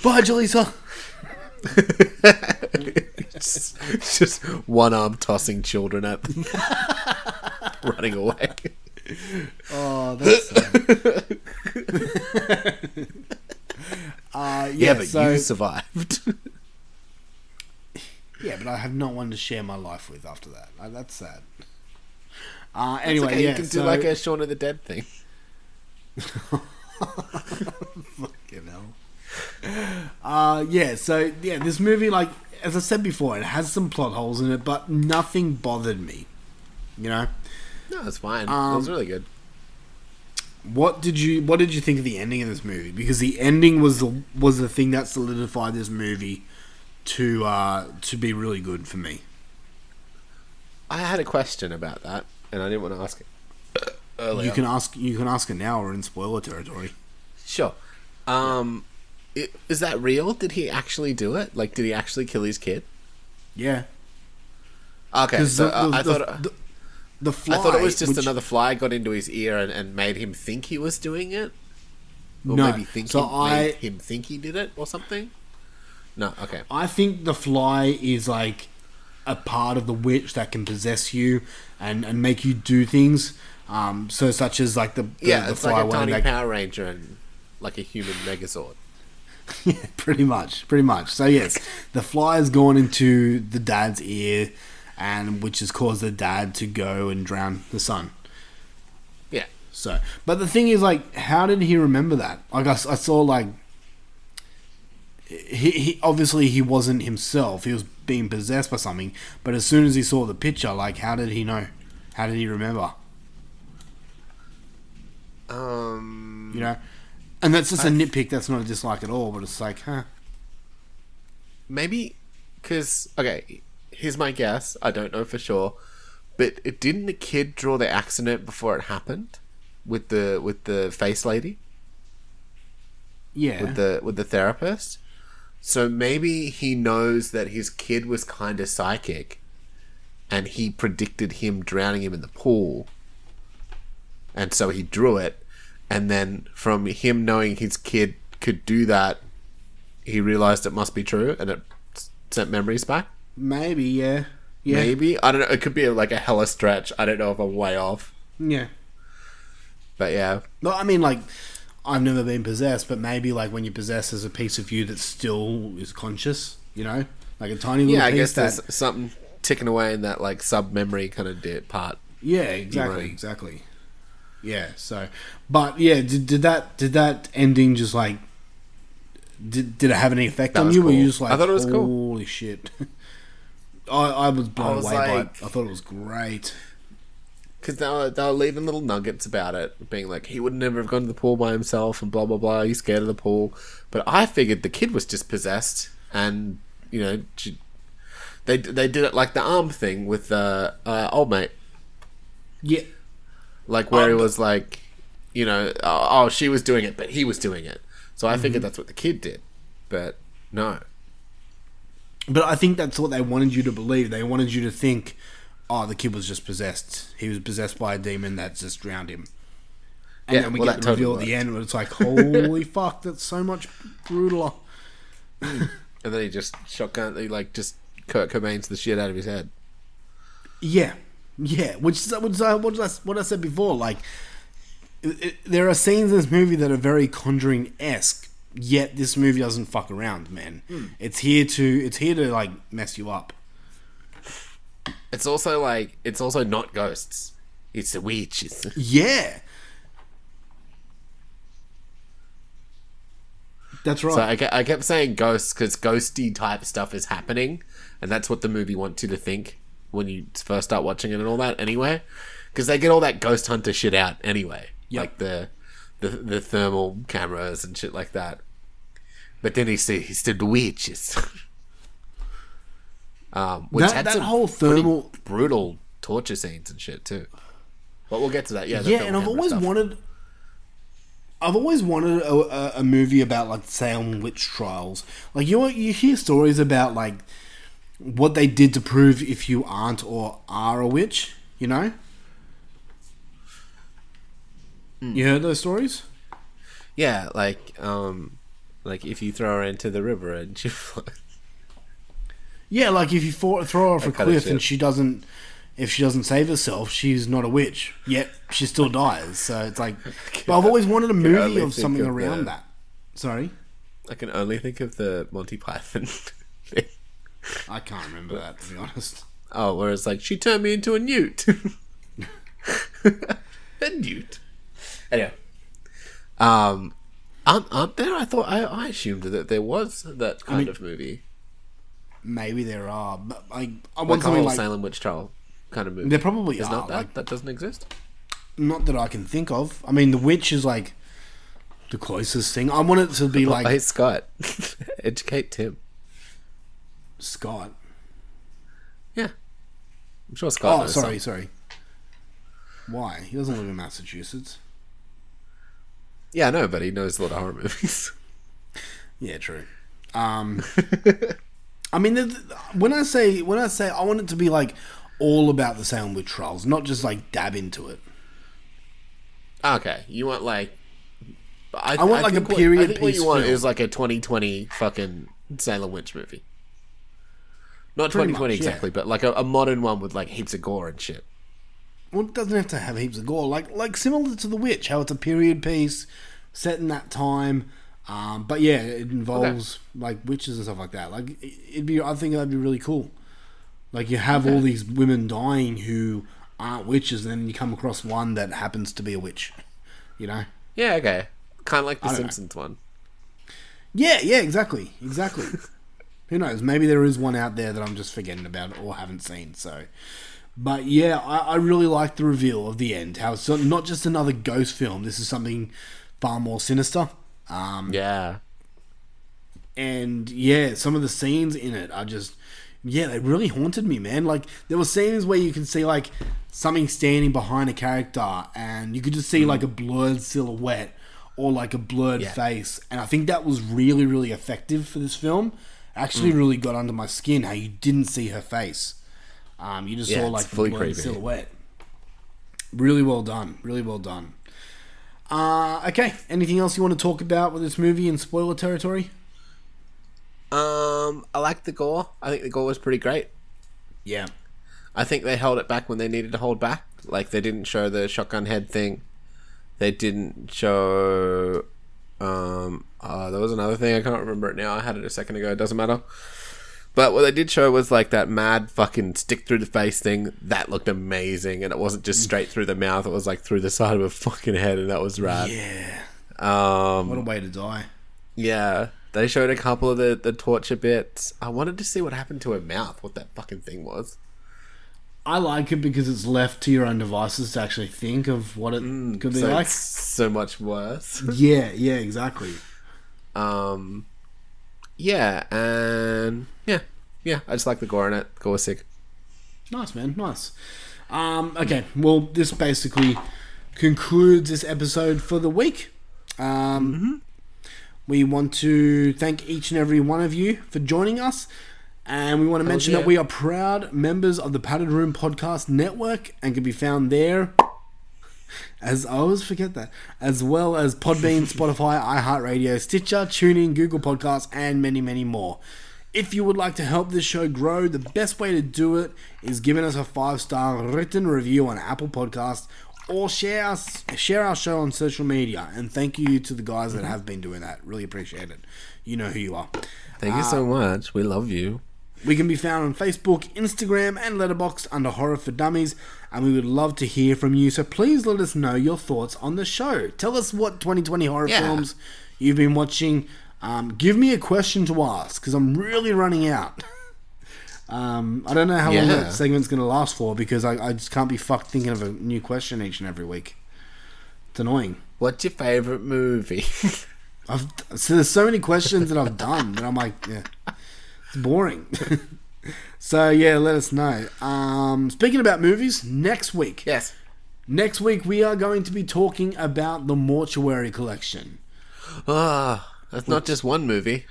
Bye, Jaleesa. It's just one arm tossing children at them, running away. Oh, that's uh, yeah, Yeah, but so, you survived. yeah, but I have no one to share my life with after that. That's sad. Uh, anyway, okay, yeah, you can so, do like a Shaun of the Dead thing. Fucking hell. Uh, yeah, so yeah, this movie, like as I said before, it has some plot holes in it, but nothing bothered me. You know, No, it's fine. it Um, was really good. what did you what did you think of the ending of this movie? Because the ending was the was the thing that solidified this movie to uh, to be really good for me. I had a question about that, and I didn't want to ask it earlier. You can ask you can ask it now or in spoiler territory. Sure. Um, i- is that real? Did he actually do it? Like, did he actually kill his kid? Yeah, Okay, so the, uh, the, I the, thought the, fly. I thought it was just which- another fly got into his ear and, and made him think he was doing it, or No, maybe think so he, I- made him think he did it or something. No, okay. I think the fly is like a part of the witch that can possess you and, and make you do things. Um, so such as like the, the Yeah, the it's fly like a tiny that- Power Ranger and like a human Megazord. yeah, pretty much, pretty much. So yes, the fly has gone into the dad's ear, and which has caused the dad to go and drown the son. Yeah, So, but the thing is, like, how did he remember that? Like, I saw like. He, he obviously he wasn't himself. He was being possessed by something. But as soon as he saw the picture, like, how did he know? How did he remember? um, You know, and that's just a nitpick. That's not a dislike at all. But it's like, huh? maybe because okay, here's my guess. I don't know for sure, but it, didn't the kid draw the accident before it happened with the with the face lady Yeah. with the with the therapist? So maybe he knows that his kid was kind of psychic, and he predicted him drowning him in the pool, and so he drew it. And then from him knowing his kid could do that, he realized it must be true, and it sent memories back. Maybe. Yeah. Yeah. Maybe I don't know. It could be like a hella stretch. I don't know if I'm way off, Yeah. but yeah, No, I mean, like, I've never been possessed, but maybe, like, when you possess, there's a piece of you that still is conscious, you know? Like a tiny little yeah. I piece guess that. there's something ticking away in that like sub memory kind of part. Yeah, exactly, exactly. Yeah, so. But, yeah, did, did that did that ending just, like. Did, did it have any effect That on you? Were you just like, I thought it was cool. holy shit? I, I was blown was away by it. I thought it was great. Because they were, they were leaving little nuggets about it, being like, he would never have gone to the pool by himself and blah, blah, blah. He's scared of the pool. But I figured the kid was just possessed and, you know, they, they did it like the arm thing with uh, uh, old mate. Yeah. Like where Um, it was like, you know, oh, oh, she was doing it, but he was doing it. So I Mm-hmm. figured that's what the kid did. But no. But I think that's what they wanted you to believe. They wanted you to think, oh, the kid was just possessed. He was possessed by a demon that just drowned him. And Yeah, then we well, get the reveal totally at the end where it's like, holy fuck, that's so much brutaler. Mm. And then he just shotgun, he like just Kurt Cobain's the shit out of his head. Yeah, yeah. Which is which is, what, I, what I said before. Like, it, it- there are scenes in this movie that are very Conjuring esque. Yet this movie doesn't fuck around, man. Hmm. It's here to it's here to like mess you up. It's also like it's also not ghosts. It's the witches. Yeah, that's right. So I, I kept saying ghosts because ghosty type stuff is happening, and that's what the movie wants you to think when you first start watching it and all that. Anyway, because they get all that ghost hunter shit out anyway, like the, the the thermal cameras and shit like that. But then he sees he's the witches. um, which That- had that some whole thermal- brutal torture scenes and shit too. But we'll get to that. Yeah, yeah, and I've always stuff. wanted. I've always wanted a, a, a movie about like Salem witch trials. Like you you hear stories about like what they did to prove if you aren't or are a witch. You know. Hmm. You heard those stories? Yeah, like um, like if you throw her into the river and she floats. Yeah, like if you for, throw her off a cliff and she doesn't, if she doesn't save herself, she's not a witch. Yet she still dies. So it's like, but I've always wanted a movie of something of around the- that. Sorry, I can only think of the Monty Python thing. I can't remember that to be honest. Oh, where it's like she turned me into a newt. a newt. Anyway, um, aren't, aren't there? I thought I, I assumed that there was that kind mean- of movie, Maybe there are, but I, I like want a something whole like Salem witch trial kind of movie. There probably is not that. like- that doesn't exist. not that I can think of. I mean, The Witch is like the closest thing. I want it to be like hey Scott, educate Tim. Scott. Yeah, I'm sure Scott. Oh, knows sorry, some. sorry. Why? He doesn't live in Massachusetts. Yeah, I know, but he knows a lot of horror movies. Yeah, true. Um, I mean, the, the- when I say when I say I want it to be like all about the Salem with trials, not just like dab into it. Okay, you want like. I, I want, like, a think what- period I think what you want film. is like a 2020 fucking Salem Witch movie. Not Pretty 2020 much, yeah. exactly, but like a, a modern one with like heaps of gore and shit. Well, it doesn't have to have heaps of gore. Like like similar to The Witch, how it's a period piece set in that time. Um, but yeah, it involves like witches and stuff like that. Like it- it'd be, I think that'd be really cool. Like you have all these women dying who aren't witches, and then you come across one that happens to be a witch. You know? Yeah, okay. Kind of like the don't know. Simpsons one. Yeah, yeah, exactly, exactly. Who knows? Maybe there is one out there that I'm just forgetting about or haven't seen. So, but yeah, I, I really like the reveal of the end. How it's not just another ghost film. This is something far more sinister. Um, Yeah. and yeah, some of the scenes in it are just yeah, they really haunted me, man. Like there were scenes where you can see like something standing behind a character, and you could just see like a blurred silhouette or like a blurred Yeah. face, and I think that was really, really effective for this film. Actually, really got under my skin how you didn't see her face. Um, you just Yeah, saw like the creepy. silhouette. Really well done. Really well done. Uh, okay. Anything else you want to talk about with this movie in spoiler territory? Um, I like the gore. I think the gore was pretty great. Yeah. I think they held it back when they needed to hold back. Like they didn't show the shotgun head thing. They didn't show. Um, uh, there was another thing I can't remember it now. I had it a second ago. It doesn't matter. But what they did show was like that mad fucking stick through the face thing. That looked amazing, and it wasn't just straight through the mouth. It was like through the side of a fucking head, and that was rad. Yeah. Um, What a way to die. yeah, they showed a couple of the the torture bits. I wanted to see what happened to her mouth. What that fucking thing was. I like it because it's left to your own devices to actually think of what it could be So like. it's so much worse. Yeah, yeah, exactly. Um, yeah, and yeah, yeah. I just like the gore in it. Gore was sick. Nice, man. Nice. Um, okay, well, this basically concludes this episode for the week. Um, We want to thank each and every one of you for joining us. And we want to mention yeah. that we are proud members of the Padded Room Podcast Network and can be found there As I always forget that, as well as Podbean, Spotify, iHeartRadio, Stitcher, TuneIn, Google Podcasts, and many, many more. If you would like to help this show grow, the best way to do it is giving us a five star written review on Apple Podcasts or share us share our show on social media. And thank you to the guys that mm-hmm. have been doing that. Really appreciate it. You know who you are. Thank you so uh, much. We love you. We can be found on Facebook, Instagram, and Letterboxd under Horror for Dummies, and we would love to hear from you. So please let us know your thoughts on the show. Tell us what 2020 horror Yeah. films you've been watching. Um, give me a question to ask because I'm really running out. Um, I don't know how long Yeah. that segment's going to last for because I, I just can't be fucked thinking of a new question each and every week. It's annoying. What's your favorite movie? I've so there's so many questions that I've done that I'm like, yeah, it's boring. so yeah, let us know. Um, speaking about movies, next week, yes. next week we are going to be talking about the Mortuary Collection. Ah, that's not just one movie.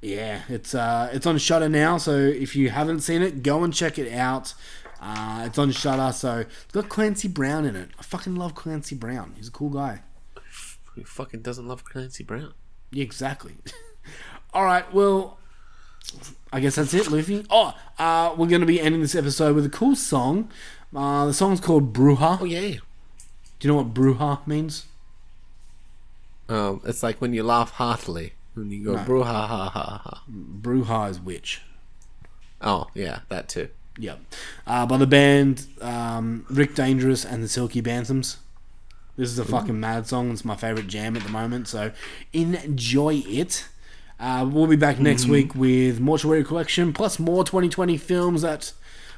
Yeah, it's uh, it's on Shudder now. So if you haven't seen it, go and check it out. Uh, it's on Shudder, so it's got Clancy Brown in it. I fucking love Clancy Brown. He's a cool guy. Who fucking doesn't love Clancy Brown? Yeah, exactly. All right, well, I guess that's it, Luffy. Oh, uh, we're going to be ending this episode with a cool song. Uh, the song's called Bruja. Oh yeah. Do you know what Bruja means? Um, it's like when you laugh heartily when you go No. bro ha ha ha ha. Bruja is witch. Oh yeah, that too. Yep. Uh, by the band um, Rick Dangerous and the Silky Bantams. This is a fucking mad song. It's my favorite jam at the moment. So enjoy it. Uh, we'll be back next week with Mortuary Collection plus more 2020 films that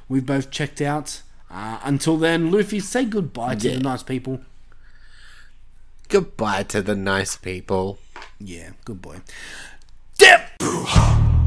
we've both checked out. Uh, until then, Luffy, say goodbye to Yeah. the nice people. Goodbye to the nice people. Yeah, good boy. Broken